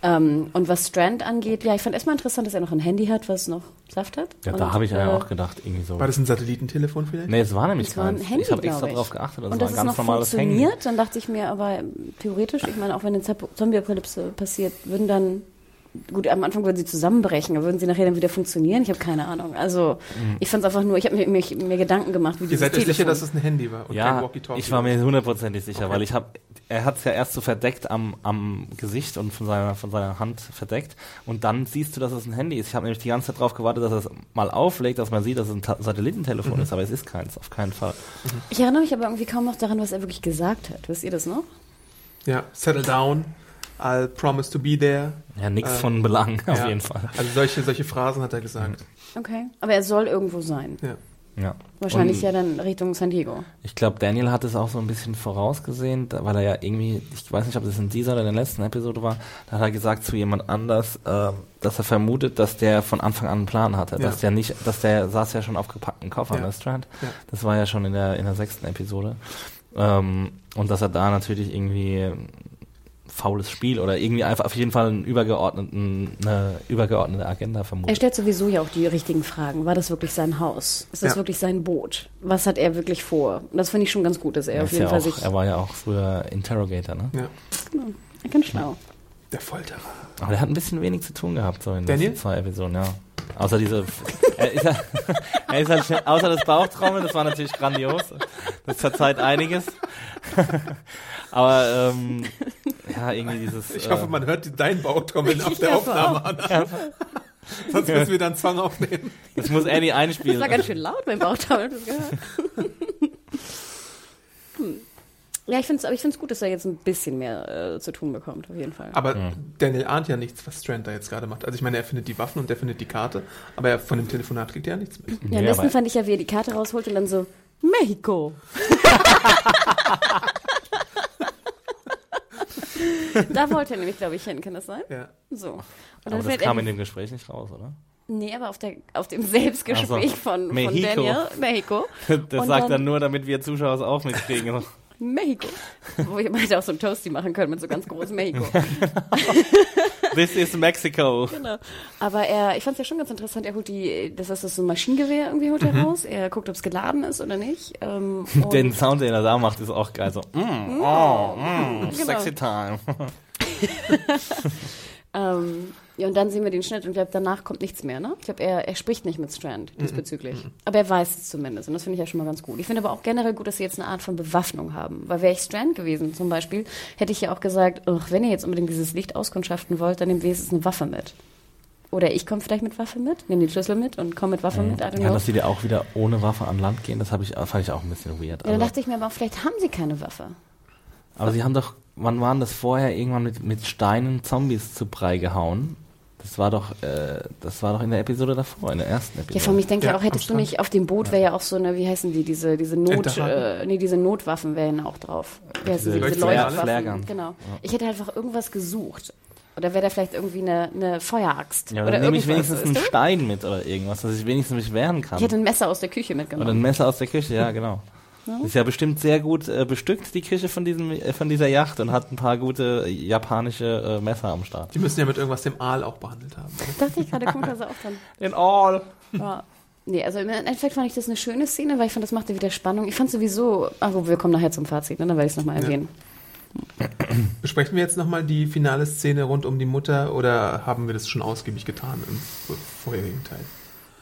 Ähm, und was Strand angeht, ja, ich fand erstmal interessant, dass er noch ein Handy hat, was noch Saft hat. Ja, und, da habe ich ja äh, auch gedacht, irgendwie so. War das ein Satellitentelefon vielleicht? Nee, es war nämlich Das war ein. Handy, ich habe extra drauf geachtet, das und war dass ein es ganz noch normales Handy. funktioniert, dann dachte ich mir, aber theoretisch, ich meine, auch wenn eine Zombie-Apokalypse passiert, würden dann, gut, am Anfang würden sie zusammenbrechen, aber würden sie nachher dann wieder funktionieren? Ich habe keine Ahnung. Also, Mhm. ich fand es einfach nur, ich habe mir, mir, mir Gedanken gemacht, wie Ihr dieses seid euch sicher, dass es ein Handy war und kein Ja, Walkie-Talkie? ich war mir hundertprozentig sicher, Okay. weil ich habe, er hat es ja erst so verdeckt am, am Gesicht und von seiner, von seiner Hand verdeckt und dann siehst du, dass es ein Handy ist. Ich habe nämlich die ganze Zeit darauf gewartet, dass er es mal auflegt, dass man sieht, dass es ein Ta Satellitentelefon Mhm. ist, aber es ist keins, auf keinen Fall. Ich erinnere mich aber irgendwie kaum noch daran, was er wirklich gesagt hat. Wisst ihr das noch? Ja, settle down, I'll promise to be there. Ja, nichts Äh, von Belang, auf Ja. jeden Fall. Also solche, solche Phrasen hat er gesagt. Okay. Aber er soll irgendwo sein. Ja. Ja. Wahrscheinlich Und ja dann Richtung San Diego. Ich glaube, Daniel hat es auch so ein bisschen vorausgesehen, weil er ja irgendwie, ich weiß nicht, ob das in dieser oder in der letzten Episode war, da hat er gesagt zu jemand anders, äh, dass er vermutet, dass der von Anfang an einen Plan hatte, Ja. dass der nicht, dass der saß ja schon auf gepackten Koffern, Ja. der Strand. Ja. Das war ja schon in der in der sechsten Episode ähm, und dass er da natürlich irgendwie faules Spiel oder irgendwie einfach auf jeden Fall einen übergeordneten, eine übergeordnete Agenda Er vermutet. stellt sowieso ja auch die richtigen Fragen. War das wirklich sein Haus? Ist das Ja. wirklich sein Boot? Was hat er wirklich vor? Und das finde ich schon ganz gut, dass er Er, auf jeden ja Fall auch, sich. er war ja auch früher Interrogator, ne? ja. Er kann schlau. Der Folterer. Aber der hat ein bisschen wenig zu tun gehabt, so in den zwei Episoden, ja. Außer diese, <laughs> er ist, ja, <laughs> er ist halt, schnell- außer das Bauchtrommeln, das war natürlich grandios. Das verzeiht einiges. <laughs> Aber, ähm, ja, irgendwie dieses, Ich hoffe, äh, man hört dein Bauchtrommeln auf der Aufnahme an. Sonst müssen wir dann Song aufnehmen. Das muss Annie Das war einspielen. ganz schön laut, mein gehört? hm. Ja, ich finde es aber ich find's gut, dass er jetzt ein bisschen mehr äh, zu tun bekommt, auf jeden Fall. Aber Daniel ahnt ja nichts, was Strand da jetzt gerade macht. Also ich meine, er findet die Waffen und er findet die Karte, aber er, von dem Telefonat kriegt er ja nichts mit. ja, am Ja, besten fand ich ja, wie er die Karte rausholt und dann so, Mexiko. <laughs> da wollte er nämlich, glaube ich, hin, kann das sein? Ja. So. Und Aber dann das kam in dem Gespräch nicht raus, oder? nee, aber auf, der, auf dem Selbstgespräch so. von, von Mexico. Daniel, Mexiko. <laughs> Das Und sagt dann- er nur, damit wir Zuschauer es auch mitkriegen. <laughs> Mexiko. Wo ich hätte auch so ein Toasty machen können mit so ganz großem Mexiko. <laughs> This is Mexico. Genau. Aber er, ich fand es ja schon ganz interessant, er holt die, das ist so ein Maschinengewehr irgendwie holt er raus. Er guckt, ob es geladen ist oder nicht. Ähm, <laughs> Den Sound, den er da macht, ist auch geil. So, mm, oh, mm, Genau. sexy time. <laughs> Ähm, ja, und dann sehen wir den Schnitt und ich glaube, danach kommt nichts mehr, ne? Ich glaube, er, er spricht nicht mit Strand diesbezüglich. Aber er weiß es zumindest und das finde ich ja schon mal ganz gut. Ich finde aber auch generell gut, dass sie jetzt eine Art von Bewaffnung haben. Weil wäre ich Strand gewesen zum Beispiel, hätte ich ja auch gesagt, ach, wenn ihr jetzt unbedingt dieses Licht auskundschaften wollt, dann nehmt wenigstens eine Waffe mit. Oder ich komme vielleicht mit Waffe mit, nehme den Schlüssel mit und komme mit Waffe mit. I don't Ja, know. dass sie dir auch wieder ohne Waffe an Land gehen, das ich, fand ich auch ein bisschen weird. Ja, dann dachte ich mir aber auch, vielleicht haben sie keine Waffe. aber sie haben doch, wann waren das vorher, irgendwann mit, mit Steinen Zombies zu Brei gehauen? Das war doch, äh, das war doch in der Episode davor, in der ersten Episode. Ja, vor allem, ich denke ja, Ja, auch, hättest du nicht auf dem Boot, wäre ja auch so eine, wie heißen die, diese, diese Not, äh, nee, diese Notwaffen wären auch drauf. Wie heißen Diese die, diese Leuchtwaffen. Genau. Ich hätte einfach irgendwas gesucht. Oder wäre da vielleicht irgendwie eine, eine Feueraxt? ja, oder dann nehme ich irgendwas, wenigstens einen? Stein mit oder irgendwas, dass ich wenigstens mich wehren kann. Ich hätte ein Messer aus der Küche Oder ein mitgenommen. Messer aus der Küche, ja, genau. Ist ja bestimmt sehr gut äh, bestückt, die Küche von, diesem, äh, von dieser Yacht und hat ein paar gute äh, japanische äh, Messer am Start. Die müssen ja mit irgendwas dem Aal auch behandelt haben. ne? Dachte ich gerade, kommt also auch dann. <laughs> In all. Ja. Nee, also im Endeffekt fand ich das eine schöne Szene, weil ich fand, das machte wieder Spannung. Ich fand sowieso, ach, wir kommen nachher zum Fazit, ne? dann werde ich es nochmal erwähnen. Besprechen wir jetzt nochmal die finale Szene rund um die Mutter oder haben wir das schon ausgiebig getan im vorherigen Teil?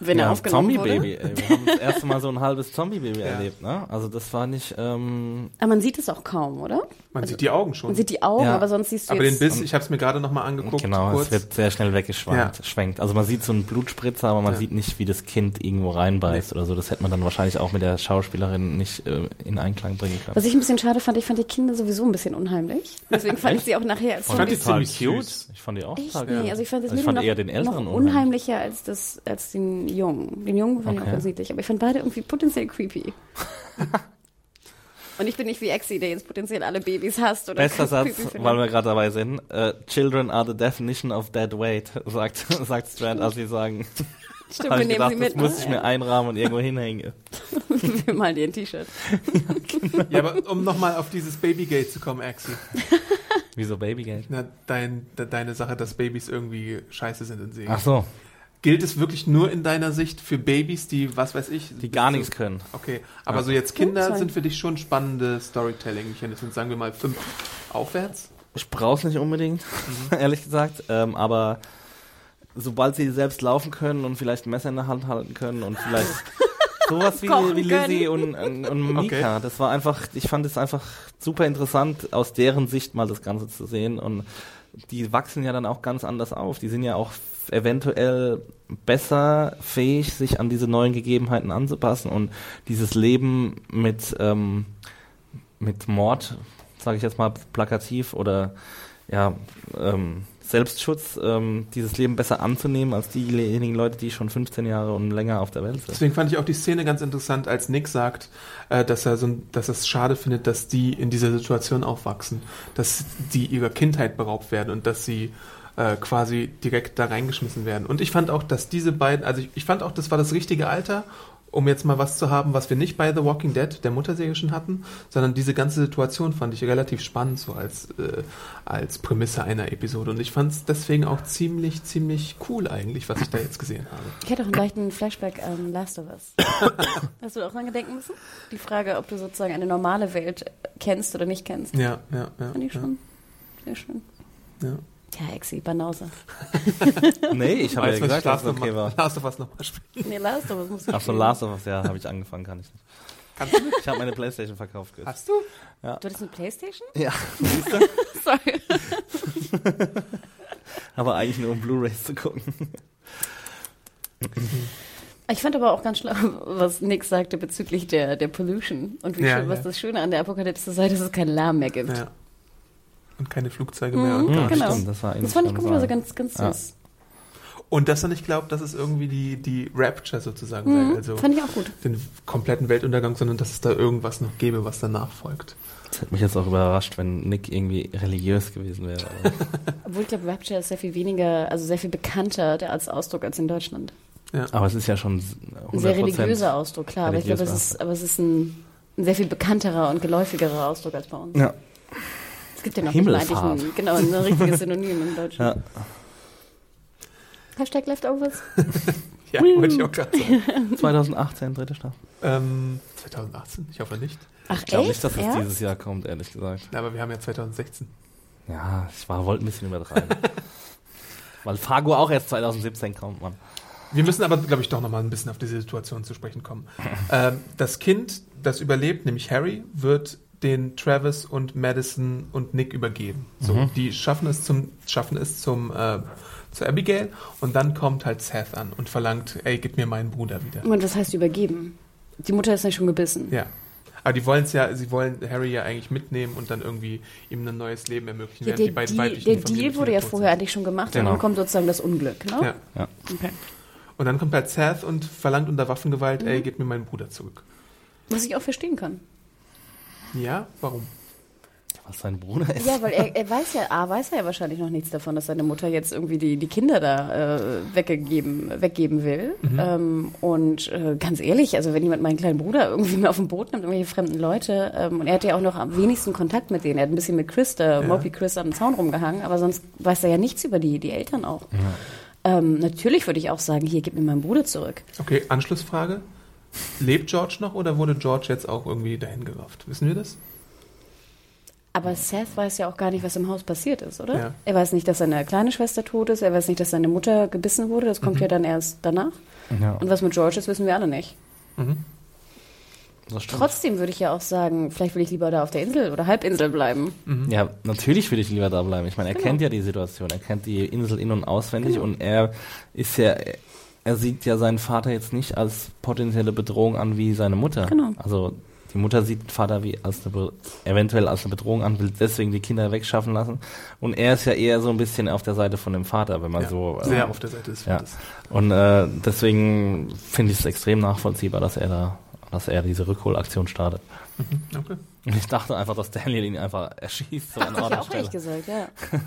Wenn er Ja, aufgenommen Zombie-Baby. Wir haben das erste Mal so ein <laughs> halbes Zombie-Baby Ja. erlebt, ne? Also das war nicht, ähm, Aber man sieht es auch kaum, oder? Man sieht die Augen schon. Man sieht die Augen, Ja. aber sonst siehst du aber den. Biss, ich habe es mir gerade nochmal angeguckt, genau, kurz. es wird sehr schnell weggeschwenkt. Also man sieht so einen Blutspritzer, aber man Ja. sieht nicht, wie das Kind irgendwo reinbeißt oder so. Das hätte man dann wahrscheinlich auch mit der Schauspielerin nicht äh, in Einklang bringen können. Was ich ein bisschen schade fand, ich fand die Kinder sowieso ein bisschen unheimlich. Deswegen fand ich sie auch nachher als Ich fand die ziemlich süß. Ich fand die auch Echt? Nee, also ich fand das Also ich fand noch, eher den älteren noch unheimlich. unheimlicher als, das, als den Jungen. Den Jungen fand ich Okay. auch ganz niedlich, aber ich fand beide irgendwie potenziell creepy. <laughs> Und ich bin nicht wie Exi, der jetzt potenziell alle Babys hasst oder Bester <laughs> Satz, weil wir gerade dabei sind. Äh, Children are the definition of dead weight, <laughs> sagt, sagt Strand, als sie sagen. Stimmt, Hab wir ich nehmen gedacht, sie mit. das muss ich mir ne? einrahmen und irgendwo hinhängen. wir malen dir ein T-Shirt. Ja, aber um nochmal auf dieses Babygate zu kommen, Axie. Wieso Babygate? Na, dein, de, deine Sache, dass Babys irgendwie scheiße sind in Serien. Ach so, Gilt es wirklich nur in deiner Sicht für Babys, die, was weiß ich, die gar nichts können. Okay, aber Ja. so jetzt Kinder sind für dich schon spannende Storytelling-Mechanismen, sagen wir mal fünf aufwärts. Ich brauch's nicht unbedingt, <laughs> ehrlich gesagt. Ähm, aber sobald sie selbst laufen können und vielleicht ein Messer in der Hand halten können und vielleicht <laughs> sowas wie, wie Lizzie und, und, und Mika, das war einfach, ich fand es einfach super interessant, aus deren Sicht mal das Ganze zu sehen. Und die wachsen ja dann auch ganz anders auf. Die sind ja auch eventuell besser fähig, sich an diese neuen Gegebenheiten anzupassen und dieses Leben mit, ähm, mit Mord, sage ich jetzt mal plakativ, oder ja, ähm, Selbstschutz, ähm, dieses Leben besser anzunehmen als diejenigen Leute, die schon 15 Jahre und länger auf der Welt sind. Deswegen fand ich auch die Szene ganz interessant, als Nick sagt, äh, dass er so, dass er es schade findet, dass die in dieser Situation aufwachsen, dass die ihrer Kindheit beraubt werden und dass sie äh, quasi direkt da reingeschmissen werden. Und ich fand auch, dass diese beiden, also ich, ich fand auch, das war das richtige Alter, um jetzt mal was zu haben, was wir nicht bei The Walking Dead, der Mutterserie schon hatten, sondern diese ganze Situation fand ich relativ spannend, so als, äh, als Prämisse einer Episode. Und ich fand es deswegen auch ziemlich, ziemlich cool eigentlich, was ich da jetzt gesehen habe. Ich hätte auch einen leichten Flashback an Last of Us. <coughs> Hast du auch dran gedenken müssen? Die Frage, ob du sozusagen eine normale Welt kennst oder nicht kennst. Ja, ja, ja. Fand ich ja, schon sehr schön. ja. Tja, Exi, Banause. <laughs> Nee, ich habe ja gesagt, dass es Last of okay war. Last of Us nochmal spielen. Nee, Last of Us muss ich Ach so, spielen. Last of Us, ja, habe ich angefangen, kann ich nicht. Kannst du nicht? Ich habe meine Playstation verkauft. Chris. Hast du? Du hattest eine Playstation? Ja, <laughs> Sorry. <laughs> aber eigentlich nur um Blu-rays zu gucken. Ich fand aber auch ganz schlau, was Nick sagte bezüglich der, der Pollution und wie Ja, schön, was ja. das Schöne an der Apokalypse sei, dass es keinen Lärm mehr gibt. Ja. Und keine Flugzeuge mehr. Mhm, Und, gar genau. stimmt, das war Das fand ich gut, also ganz ganz, Ja. süß. und dass er nicht glaubt, dass es irgendwie die, die Rapture sozusagen sei. Mhm, Also fand ich auch gut. den kompletten Weltuntergang, sondern dass es da irgendwas noch gäbe, was danach folgt. Das hätte mich jetzt auch überrascht, wenn Nick irgendwie religiös gewesen wäre. <laughs> Obwohl ich glaube, Rapture ist sehr viel weniger, also sehr viel bekannter der als Ausdruck als in Deutschland. Aber es ist ja schon 100%. Ein sehr religiöser Ausdruck, klar, aber ich glaube, es ist, aber es ist ein, ein sehr viel bekannterer und geläufigerer Ausdruck als bei uns. Ja. Es gibt ja noch nicht Himmelfahrt. ein, genau, ein richtiges Synonym in Deutsch. Ja. Hashtag Leftovers. <laughs> Ja, wollte ich auch gerade sagen. <laughs> 2018, dritte Staffel. ähm, 2018? Ich hoffe nicht. Ach, Ich glaube nicht, dass es dieses Jahr kommt, ehrlich gesagt. Na, aber wir haben ja 2016. Ja, ich war, wollte ein bisschen übertreiben. <laughs> Weil Fargo auch erst 2017 kommt, Mann. Wir müssen aber, glaube ich, doch noch mal ein bisschen auf diese Situation zu sprechen kommen. ähm, das Kind, das überlebt, nämlich Harry, wird den Travis und Madison und Nick übergeben. So, Mhm. die schaffen es zum, schaffen es zum, äh, zu Abigail und dann kommt halt Seth an und verlangt, ey, gib mir meinen Bruder wieder. Und was heißt übergeben? Die Mutter ist ja schon gebissen. Ja. Aber die wollen es ja, sie wollen Harry ja eigentlich mitnehmen und dann irgendwie ihm ein neues Leben ermöglichen, Ja, der die beiden Deal, der Deal wurde ja vorher sind. eigentlich schon gemacht Genau. und dann kommt sozusagen das Unglück, ne? Ja. Ja. Okay. Und dann kommt halt Seth und verlangt unter Waffengewalt, Mhm. ey, gib mir meinen Bruder zurück. Was ich auch verstehen kann. Ja, warum? Was sein Bruder ist. Ja, weil er, er weiß ja, A, weiß er ja wahrscheinlich noch nichts davon, dass seine Mutter jetzt irgendwie die, die Kinder da äh, weggegeben, weggeben will. Ähm, und äh, ganz ehrlich, also wenn jemand meinen kleinen Bruder irgendwie mal auf dem Boot nimmt, irgendwelche fremden Leute, ähm, und er hatte ja auch noch am wenigsten Kontakt mit denen. Er hat ein bisschen mit Chris, der Ja. Moby Chris, am Zaun rumgehangen, aber sonst weiß er ja nichts über die, die Eltern auch. Ähm, natürlich würde ich auch sagen, hier, gib mir meinen Bruder zurück. Okay, Anschlussfrage. Lebt George noch oder wurde George jetzt auch irgendwie dahin gerafft? Wissen wir das? Aber Seth weiß ja auch gar nicht, was im Haus passiert ist, oder? Ja. Er weiß nicht, dass seine kleine Schwester tot ist. Er weiß nicht, dass seine Mutter gebissen wurde. Das kommt ja dann erst danach. Ja, Und was mit George ist, wissen wir alle nicht. Mhm. Trotzdem würde ich ja auch sagen, vielleicht will ich lieber da auf der Insel oder Halbinsel bleiben. Ja, natürlich würde ich lieber da bleiben. Ich meine, er Genau. kennt ja die Situation, er kennt die Insel in- und auswendig und er ist ja, er sieht ja seinen Vater jetzt nicht als potenzielle Bedrohung an wie seine Mutter. Genau. Also die Mutter sieht den Vater wie als eine, eventuell als eine Bedrohung an, will deswegen die Kinder wegschaffen lassen. Und er ist ja eher so ein bisschen auf der Seite von dem Vater, wenn man Ja, so. äh, Sehr auf der Seite des ja. Vaters. Und äh, deswegen finde ich es extrem nachvollziehbar, dass er da, dass er diese Rückholaktion startet. Mhm, Okay. Und ich dachte einfach, dass Daniel ihn einfach erschießt. So an Ort ich auch ehrlich Stelle. gesagt, ja. <laughs>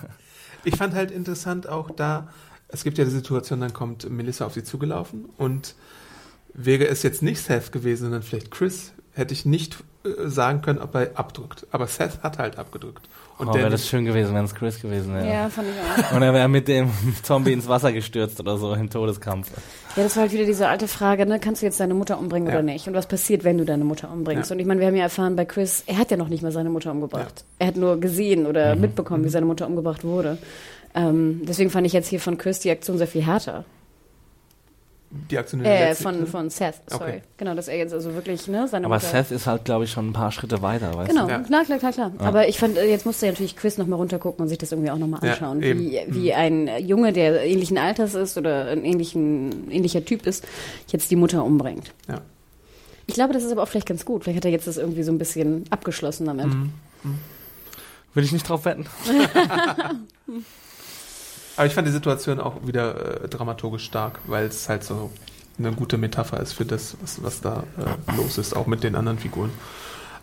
Ich fand halt interessant auch da, es gibt ja die Situation, dann kommt Melissa auf sie zugelaufen und wäre es jetzt nicht Seth gewesen, sondern vielleicht Chris, hätte ich nicht äh, sagen können, ob er abdrückt. Aber Seth hat halt abgedrückt. Und oh, der wäre das schön gewesen, wenn es Chris gewesen wäre. Ja, fand ich auch. Und er wäre mit dem <laughs> Zombie ins Wasser gestürzt oder so im Todeskampf. Ja, das war halt wieder diese alte Frage, ne? Kannst du jetzt deine Mutter umbringen Ja. oder nicht? Und was passiert, wenn du deine Mutter umbringst? Ja. Und ich meine, wir haben ja erfahren bei Chris, er hat ja noch nicht mal seine Mutter umgebracht. Er hat nur gesehen oder Mhm. mitbekommen, wie seine Mutter umgebracht wurde. Ähm, deswegen fand ich jetzt hier von Chris die Aktion sehr viel härter. die Aktion in der Äh, letzten- von, von Seth, sorry. Okay. Genau, dass er jetzt also wirklich, ne, seine Aber Mutter... Seth ist halt, glaube ich, schon ein paar Schritte weiter, weißt Genau, Ja. klar, klar, klar, klar. Aber ich fand, äh, jetzt musste ja natürlich Chris nochmal runtergucken und sich das irgendwie auch nochmal Ja, anschauen, eben. wie, wie ein äh, Junge, der ähnlichen Alters ist oder ein ähnlichen, ähnlicher Typ ist, jetzt die Mutter umbringt. Ja. Ich glaube, das ist aber auch vielleicht ganz gut. Vielleicht hat er jetzt das irgendwie so ein bisschen abgeschlossen damit. Mhm. du? Will ich nicht drauf wetten. <laughs> Aber ich fand die Situation auch wieder äh, dramaturgisch stark, weil es halt so eine gute Metapher ist für das, was, was da äh, los ist, auch mit den anderen Figuren.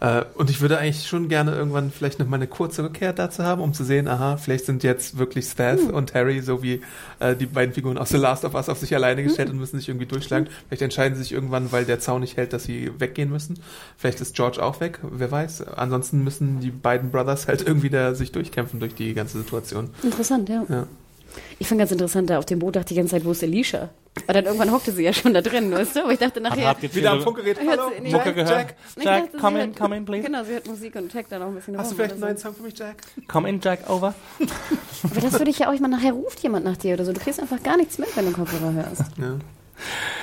Äh, und ich würde eigentlich schon gerne irgendwann vielleicht noch mal eine kurze Rückkehr dazu haben, um zu sehen, aha, vielleicht sind jetzt wirklich Seth Hm. und Harry so wie äh, die beiden Figuren aus The Last of Us auf sich alleine Hm. gestellt und müssen sich irgendwie durchschlagen. Vielleicht entscheiden sie sich irgendwann, weil der Zaun nicht hält, dass sie weggehen müssen. Vielleicht ist George auch weg, wer weiß. Ansonsten müssen die beiden Brothers halt irgendwie da sich durchkämpfen durch die ganze Situation. Interessant, ja. Ja. Ich fand ganz interessant, da auf dem Boot dachte ich die ganze Zeit, wo ist Alicia? Aber dann irgendwann hockte sie ja schon da drin, weißt du? Aber ich dachte nachher... Wieder am Funkgerät. Hallo, sie nicht. Mucke Jack, gehört. Jack. Ich Jack, dachte, sie come in, hat- come in, please. Genau, sie hört Musik und checkt dann auch ein bisschen Hast du rum vielleicht einen neuen Song für mich, Jack? Come in, Jack, over. Aber das würde ich ja auch, ich meine, nachher ruft jemand nach dir oder so. Du kriegst einfach gar nichts mit, wenn du Kopfhörer hörst. Ja.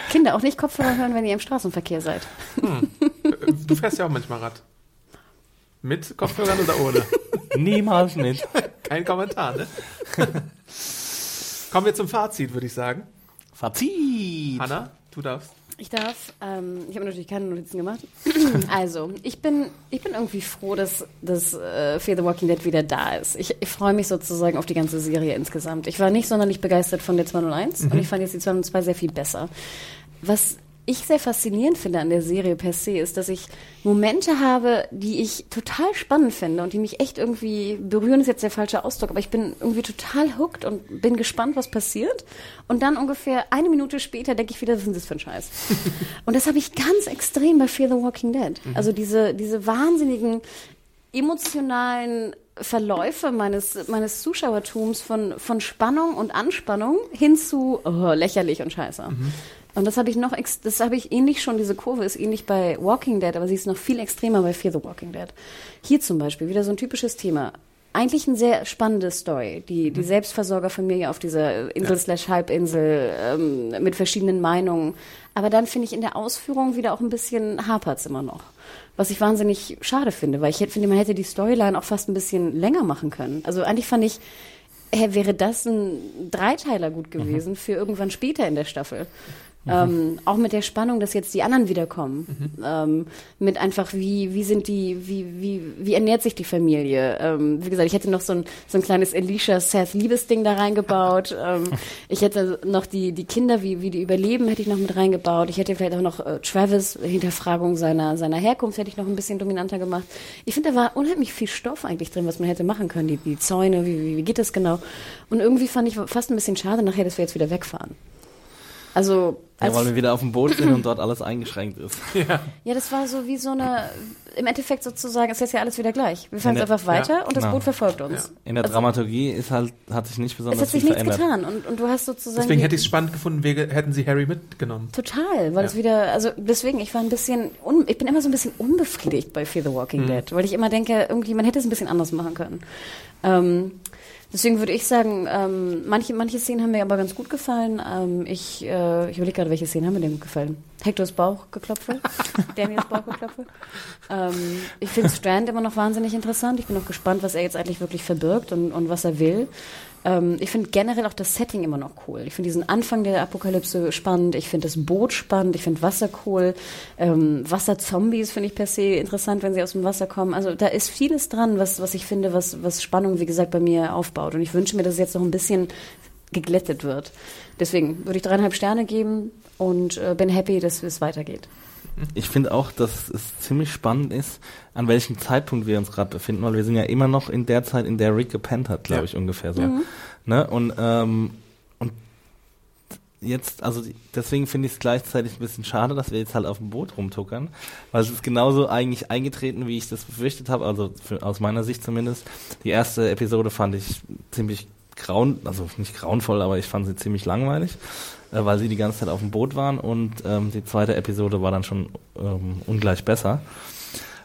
Kinder, auch nicht Kopfhörer hören, wenn ihr im Straßenverkehr seid. Äh, Du fährst ja auch manchmal Rad. Mit Kopfhörern oder ohne? Niemals nicht. Kein Kommentar, ne? Kommen wir zum Fazit, würde ich sagen. Fazit. Hanna, du darfst. Ich darf, ähm, ich habe natürlich keine Notizen gemacht. <clears throat> also, ich bin, ich bin irgendwie froh, dass, dass äh, Fear the Walking Dead wieder da ist. Ich, ich freue mich sozusagen auf die ganze Serie insgesamt. Ich war nicht sonderlich begeistert von der 201 und ich fand jetzt die 202 sehr viel besser. Was ich sehr faszinierend finde an der Serie per se, ist, dass ich Momente habe, die ich total spannend finde und die mich echt irgendwie berühren, ist jetzt der falsche Ausdruck, aber ich bin irgendwie total hooked und bin gespannt, was passiert. Und dann ungefähr eine Minute später denke ich wieder, was ist denn das für ein Scheiß? <laughs> und das habe ich ganz extrem bei Fear the Walking Dead. Also diese, diese wahnsinnigen emotionalen Verläufe meines, meines Zuschauertums von, von Spannung und Anspannung hin zu oh, lächerlich und scheiße. Und das habe ich noch, das habe ich ähnlich schon, diese Kurve ist ähnlich bei Walking Dead, aber sie ist noch viel extremer bei Fear the Walking Dead. Hier zum Beispiel, wieder so ein typisches Thema. Eigentlich eine sehr spannende Story. Die, die Selbstversorgerfamilie auf dieser Insel slash Halbinsel ähm, mit verschiedenen Meinungen. Aber dann finde ich in der Ausführung wieder auch ein bisschen hapert's immer noch. Was ich wahnsinnig schade finde, weil ich hätte- finde, man hätte die Storyline auch fast ein bisschen länger machen können. Also eigentlich fand ich, hä, wäre das ein Dreiteiler gut gewesen für irgendwann später in der Staffel. Ähm, auch mit der Spannung, dass jetzt die anderen wiederkommen. Ähm, mit einfach, wie, wie sind die, wie, wie, wie ernährt sich die Familie? Ähm, wie gesagt, ich hätte noch so ein, so ein kleines Alicia-Seth-Liebesding da reingebaut. <laughs> ähm, ich hätte noch die, die Kinder, wie, wie die überleben, hätte ich noch mit reingebaut. Ich hätte vielleicht auch noch äh, Travis, Hinterfragung seiner, seiner Herkunft, hätte ich noch ein bisschen dominanter gemacht. Ich finde, da war unheimlich viel Stoff eigentlich drin, was man hätte machen können. Die, die Zäune, wie, wie, wie geht das genau? Und irgendwie fand ich fast ein bisschen schade nachher, dass wir jetzt wieder wegfahren. Also, Ja, als, weil wir wieder auf dem Boot sind und <clears throat> dort alles eingeschränkt ist. ja, das war so wie so eine, im Endeffekt sozusagen, ist jetzt ja alles wieder gleich. Wir fahren Ja, jetzt einfach weiter und das genau. Boot verfolgt uns. In der Also- Dramaturgie ist halt, hat sich nicht Es besonders hat sich viel nichts verändert. getan und, und du hast sozusagen. Deswegen hätte ich es spannend gefunden, wäre- hätten sie Harry mitgenommen. Total, weil Ja. es wieder, also deswegen, ich war ein bisschen, un, ich bin immer so ein bisschen unbefriedigt bei Fear the Walking Dead, weil ich immer denke, irgendwie, man hätte es ein bisschen anders machen können. Ähm, deswegen würde ich sagen, ähm, manche, manche Szenen haben mir aber ganz gut gefallen. Ähm, ich äh, ich überlege gerade, welche Szenen haben mir denn gut gefallen. Hectors Bauchgeklopfe, <laughs> Daniels Bauchgeklopfe. Ähm, ich finde Strand immer noch wahnsinnig interessant. Ich bin auch gespannt, was er jetzt eigentlich wirklich verbirgt und, und was er will. Ähm, ich finde generell auch das Setting immer noch cool. Ich finde diesen Anfang der Apokalypse spannend. Ich finde das Boot spannend. Ich finde Wasser cool. Ähm, Wasserzombies finde ich per se interessant, wenn sie aus dem Wasser kommen. Also da ist vieles dran, was, was ich finde, was, was Spannung, wie gesagt, bei mir aufbaut. Und ich wünsche mir, dass es jetzt noch ein bisschen geglättet wird. Deswegen würde ich dreieinhalb Sterne geben und äh, bin happy, dass es weitergeht. Ich finde auch, dass es ziemlich spannend ist, an welchem Zeitpunkt wir uns gerade befinden, weil wir sind ja immer noch in der Zeit, in der Rick gepennt hat, glaube Ja. ich, ungefähr so. Ne? Und, ähm, und jetzt, also deswegen finde ich es gleichzeitig ein bisschen schade, dass wir jetzt halt auf dem Boot rumtuckern, weil es ist genauso eigentlich eingetreten, wie ich das befürchtet habe, also für, aus meiner Sicht zumindest. Die erste Episode fand ich ziemlich grauen, also nicht grauenvoll, aber ich fand sie ziemlich langweilig, äh, weil sie die ganze Zeit auf dem Boot waren und ähm, die zweite Episode war dann schon ähm, ungleich besser.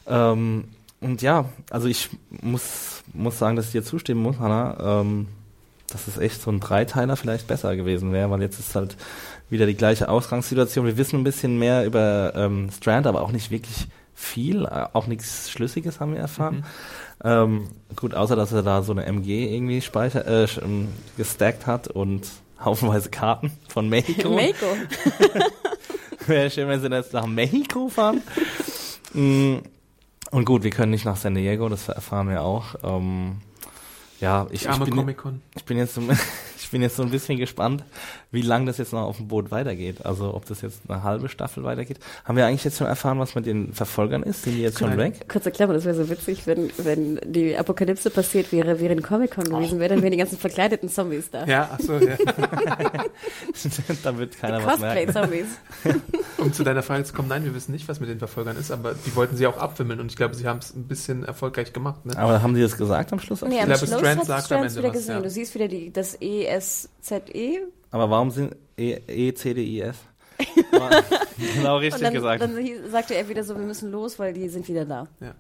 Ähm, und ja, also ich muss, muss sagen, dass ich dir zustimmen muss, Hanna, ähm, dass es echt so ein Dreiteiler vielleicht besser gewesen wäre, weil jetzt ist halt wieder die gleiche Ausgangssituation. Wir wissen ein bisschen mehr über ähm, Strand, aber auch nicht wirklich viel, äh, auch nichts Schlüssiges haben wir erfahren. Ähm, gut, außer dass er da so eine MG irgendwie speicher, äh, ähm, gestackt hat und haufenweise Karten von Mexiko. Mako. <laughs> Wäre schön, wenn sie jetzt nach Mexiko fahren. Mm, Und gut, wir können nicht nach San Diego, das erfahren wir auch. Ähm, ja, ich, ich, bin, ich, bin jetzt <laughs> ich bin jetzt so ein bisschen gespannt, wie lang das jetzt noch auf dem Boot weitergeht. Also ob das jetzt eine halbe Staffel weitergeht. Haben wir eigentlich jetzt schon erfahren, was mit den Verfolgern ist? Sind die jetzt schon Nein. weg? Kurze Klammer, das wäre so witzig, wenn, wenn die Apokalypse passiert wäre, während Comic-Con gewesen wäre, dann wären die ganzen verkleideten Zombies da. Ja, achso, ja. <laughs> <laughs> da wird keiner was merken. Cosplay-Zombies. <laughs> Um zu deiner Frage zu kommen, nein, wir wissen nicht, was mit den Verfolgern ist, aber die wollten sie auch abwimmeln und ich glaube, sie haben es ein bisschen erfolgreich gemacht. Ne? Aber haben die das gesagt am Schluss? Nee, am glaube, Schluss Strand hat sagt am Strand Ende wieder was, gesehen. ja. Du siehst wieder die, das E ESZE. Aber warum sind E, e C, D, I? War <laughs> genau Und richtig dann, gesagt. dann sagte er wieder so, wir müssen los, weil die sind wieder da. Ja.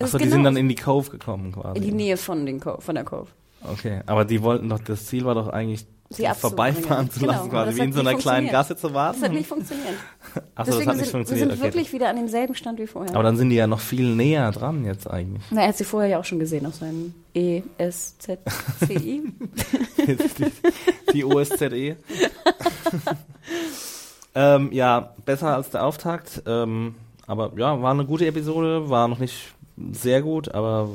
Achso, die genau sind dann in die Cove gekommen quasi. in die Nähe von, den Cove, von der Cove. Okay, aber die wollten doch, das Ziel war doch eigentlich sie vorbeifahren zu Genau, lassen, aber quasi wie in so einer kleinen. Gasse zu warten. Das hat nicht funktioniert. Achso, das hat nicht sind, funktioniert. wir sind okay. wirklich wieder an demselben Stand wie vorher. Aber dann sind die ja noch viel näher dran jetzt eigentlich. Na, er hat sie vorher ja auch schon gesehen auf seinem ESZCI. <laughs> Die, die OSZE. <laughs> ähm, ja, besser als der Auftakt. Ähm, aber ja, war eine gute Episode, war noch nicht sehr gut, aber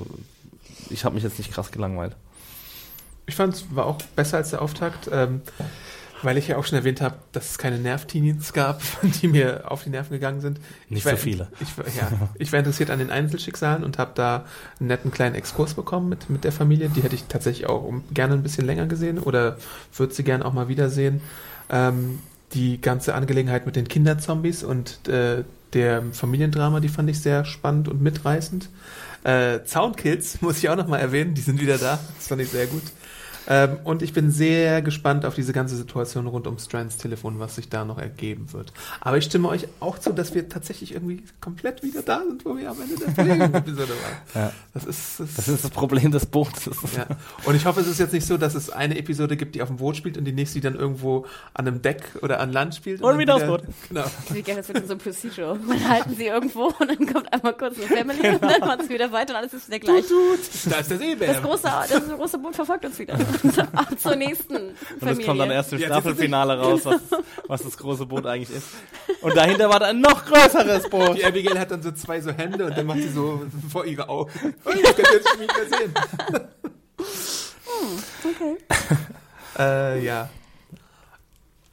ich habe mich jetzt nicht krass gelangweilt. Ich fand es war auch besser als der Auftakt, ähm, weil ich ja auch schon erwähnt habe, dass es keine Nerv-Teenies gab, <laughs> die mir auf die Nerven gegangen sind. Nicht ich war, so viele. Ich, war- ja, ich war interessiert an den Einzelschicksalen und habe da einen netten kleinen Exkurs bekommen mit, mit der Familie. Die hätte ich tatsächlich auch gerne ein bisschen länger gesehen oder würde sie gerne auch mal wiedersehen. Ähm, die ganze Angelegenheit mit den Kinderzombies und äh, der Familiendrama, die fand ich sehr spannend und mitreißend. Äh, Soundkills <laughs> muss ich auch nochmal erwähnen, die sind wieder da. Das fand ich sehr gut. Ähm, und ich bin sehr gespannt auf diese ganze Situation rund um Strands Telefon, was sich da noch ergeben wird. Aber ich stimme euch auch zu, dass wir tatsächlich irgendwie komplett wieder da sind, wo wir am Ende der Episode waren. <laughs> Ja. Das ist, das Das ist das Problem des Bootes. <laughs> ja. Und ich hoffe, es ist jetzt nicht so, dass es eine Episode gibt, die auf dem Boot spielt und die nächste, die dann irgendwo an einem Deck oder an Land spielt. Und dann wieder aufs Boot. Genau. Wie geil, das wird so Procedural. Man halten sie irgendwo und dann kommt einmal kurz eine Family und dann macht es wieder weiter und alles ist wieder gleich. Da ist der Seebär. Das große, das große Boot verfolgt uns wieder. Ab <laughs> zur nächsten Und Familie. es kommt dann erst im Staffelfinale raus, was, was das große Boot eigentlich ist. Und dahinter war dann ein noch größeres Boot. Die Abigail hat dann so zwei so Hände und dann macht sie so vor ihre Augen. Oh, das könnt ihr jetzt schon nicht mehr sehen. Okay. Äh, ja.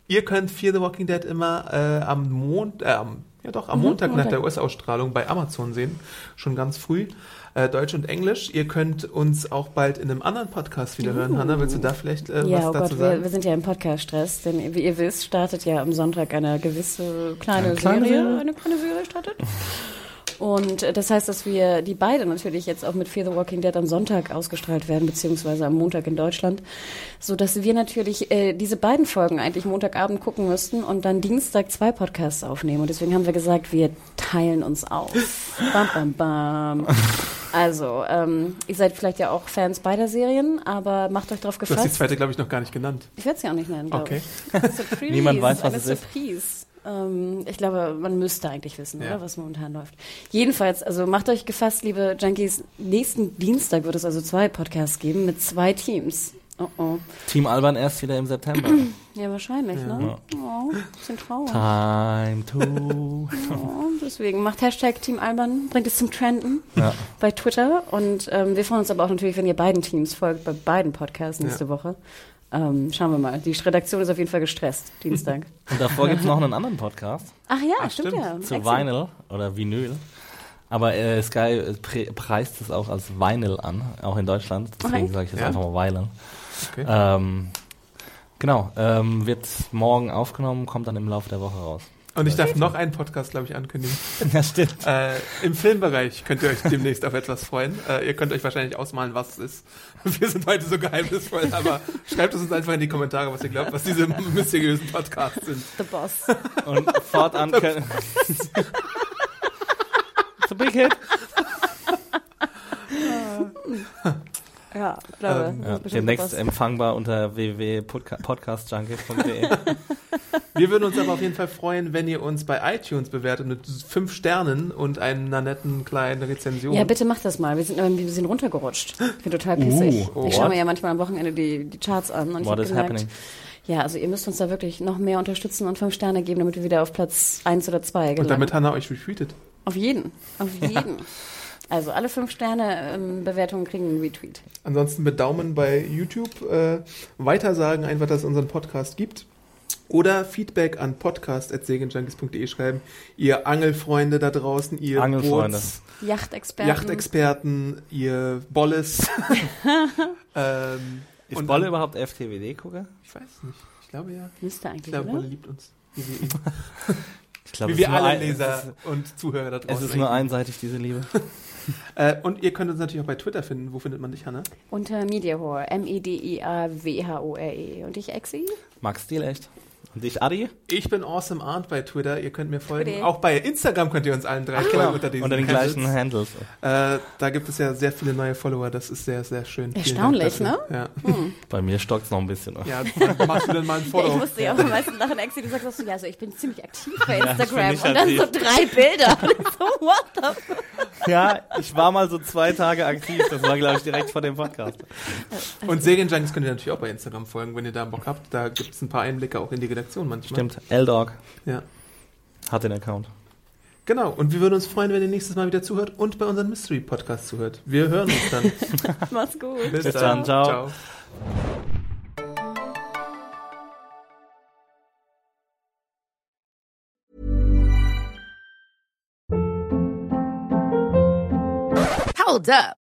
Ihr könnt Fear the Walking Dead immer äh, am Mond, äh, am, ja doch, am Mhm, Montag nach Montag. der US-Ausstrahlung bei Amazon sehen. Schon ganz früh. Äh, Deutsch und Englisch. Ihr könnt uns auch bald in einem anderen Podcast wieder hören. Hanna, willst du da vielleicht äh, Ja, was oh dazu Gott, wir, sagen? wir sind ja im Podcast-Stress, denn wie ihr wisst, startet ja am Sonntag eine gewisse kleine, Eine kleine Serie. Serie? Eine kleine Serie startet. Und äh, das heißt, dass wir die beide natürlich jetzt auch mit Fear the Walking Dead am Sonntag ausgestrahlt werden, beziehungsweise am Montag in Deutschland, so dass wir natürlich äh, diese beiden Folgen eigentlich Montagabend gucken müssten und dann Dienstag zwei Podcasts aufnehmen. Und deswegen haben wir gesagt, wir teilen uns auf. Bam, bam, bam. Also, ähm, ihr seid vielleicht ja auch Fans beider Serien, aber macht euch drauf Du hast die gefasst. zweite, glaube ich, noch gar nicht genannt. Ich werde sie auch nicht nennen, glaube Okay. <laughs> Niemand weiß, was eine es ist. Surprise. Ähm, ich glaube, man müsste eigentlich wissen, Ja. oder, was momentan läuft. Jedenfalls, also macht euch gefasst, liebe Junkies. Nächsten Dienstag wird es also zwei Podcasts geben mit zwei Teams. Oh oh. Team Alban erst wieder im September. <clears throat> Ja, wahrscheinlich, ne? Oh, bisschen traurig. Time to. <laughs> Oh, deswegen macht Hashtag Team Alban, bringt es zum Trenden Ja. bei Twitter. Und ähm, wir freuen uns aber auch natürlich, wenn ihr beiden Teams folgt, bei beiden Podcasts nächste Woche. Ähm, schauen wir mal. Die Redaktion ist auf jeden Fall gestresst, Dienstag. <laughs> Und davor gibt es noch einen anderen Podcast Ach ja, stimmt, stimmt. ja. zu Excellent. Vinyl oder Vinyl. Aber äh, Sky äh, pre preist es auch als Vinyl an, auch in Deutschland. Deswegen Okay. sage ich jetzt Ja. einfach mal Vinyl. Okay. Ähm, genau, ähm, wird morgen aufgenommen, kommt dann im Laufe der Woche raus. Und ich darf noch einen Podcast, glaube ich, ankündigen. <laughs> ja, stimmt. Äh, Im Filmbereich könnt ihr euch demnächst auf etwas freuen. Äh, ihr könnt euch wahrscheinlich ausmalen, was es ist. <laughs> Wir sind heute so geheimnisvoll, aber schreibt es uns einfach in die Kommentare, was ihr glaubt, was diese mysteriösen Podcasts sind. The Boss. Und fortan <laughs> können. It's a big hit. Ja, ich glaube. Ähm, Ja, demnächst Boss. empfangbar unter www.podcastjunkie.de. <laughs> Wir würden uns aber auf jeden Fall freuen, wenn ihr uns bei iTunes bewertet mit fünf Sternen und einer netten kleinen Rezension. Ja, bitte macht das mal. Wir sind ein bisschen runtergerutscht. Ich bin total pissig. Uh, ich schaue mir ja manchmal am Wochenende die, die Charts an und ich What habe is gemerkt, happening? ja, also ihr müsst uns da wirklich noch mehr unterstützen und fünf Sterne geben, damit wir wieder auf Platz eins oder zwei und gelangen. damit Hannah euch retweetet. auf jeden, auf jeden. Also alle fünf Sterne ähm, Bewertungen kriegen einen Retweet. Ansonsten mit Daumen bei YouTube äh, weitersagen, einfach, dass es unseren Podcast gibt. Oder Feedback an podcast.segenjunkies.de schreiben. Ihr Angelfreunde da draußen, ihr Angelfreunde. Boots, Yachtexperten. Yachtexperten, ihr Bolles. <laughs> ähm, Ist und- Bolle überhaupt FTWD-Gucker? Ich weiß nicht. Ich glaube ja. Müsste Ich eigentlich, glaube, oder? Bolle liebt uns. Wie wir, ihn. <laughs> Ich glaube, Wie es wir ist nur alle ein- Leser Es ist, und Zuhörer da es draußen. ist nur einseitig, diese Liebe. <laughs> <laughs> Äh, und ihr könnt uns natürlich auch bei Twitter finden. Wo findet man dich, Hannah? Unter Mediahore. M-E-D-I-A-W-H-O-R-E. Und ich, Exi? Max Stil echt. Und dich, Adi? Ich bin Awesome Arndt bei Twitter. Ihr könnt mir folgen. Bitte. Auch bei Instagram könnt ihr uns allen drei folgen Genau, unter, diesen unter den Handles. gleichen Handles. Äh, da gibt es ja sehr viele neue Follower. Das ist sehr, sehr schön. Erstaunlich, Dank dafür. Bei mir stockt's noch ein bisschen. Ja. ja, dann machst du denn mal ein <laughs> Ja, Follow. ich musste ja auch am meisten lachen, Exi, du sagst so, ja, so, ich bin ziemlich aktiv bei Instagram. nicht und dann so aktiv. drei Bilder. <laughs> Und ich so, what the fuck? Ja, ich war mal so zwei Tage aktiv. Das war, glaube ich, direkt vor dem Podcast. Und Serienjunkies könnt ihr natürlich auch bei Instagram folgen, wenn ihr da Bock habt. Da gibt es ein paar Einblicke auch in die Redaktion manchmal. Stimmt, L-Dog Ja. hat den Account. Genau. Und wir würden uns freuen, wenn ihr nächstes Mal wieder zuhört und bei unserem Mystery Podcast zuhört. Wir hören uns dann. <laughs> Mach's gut. Bis dann, ciao. ciao. Hold up.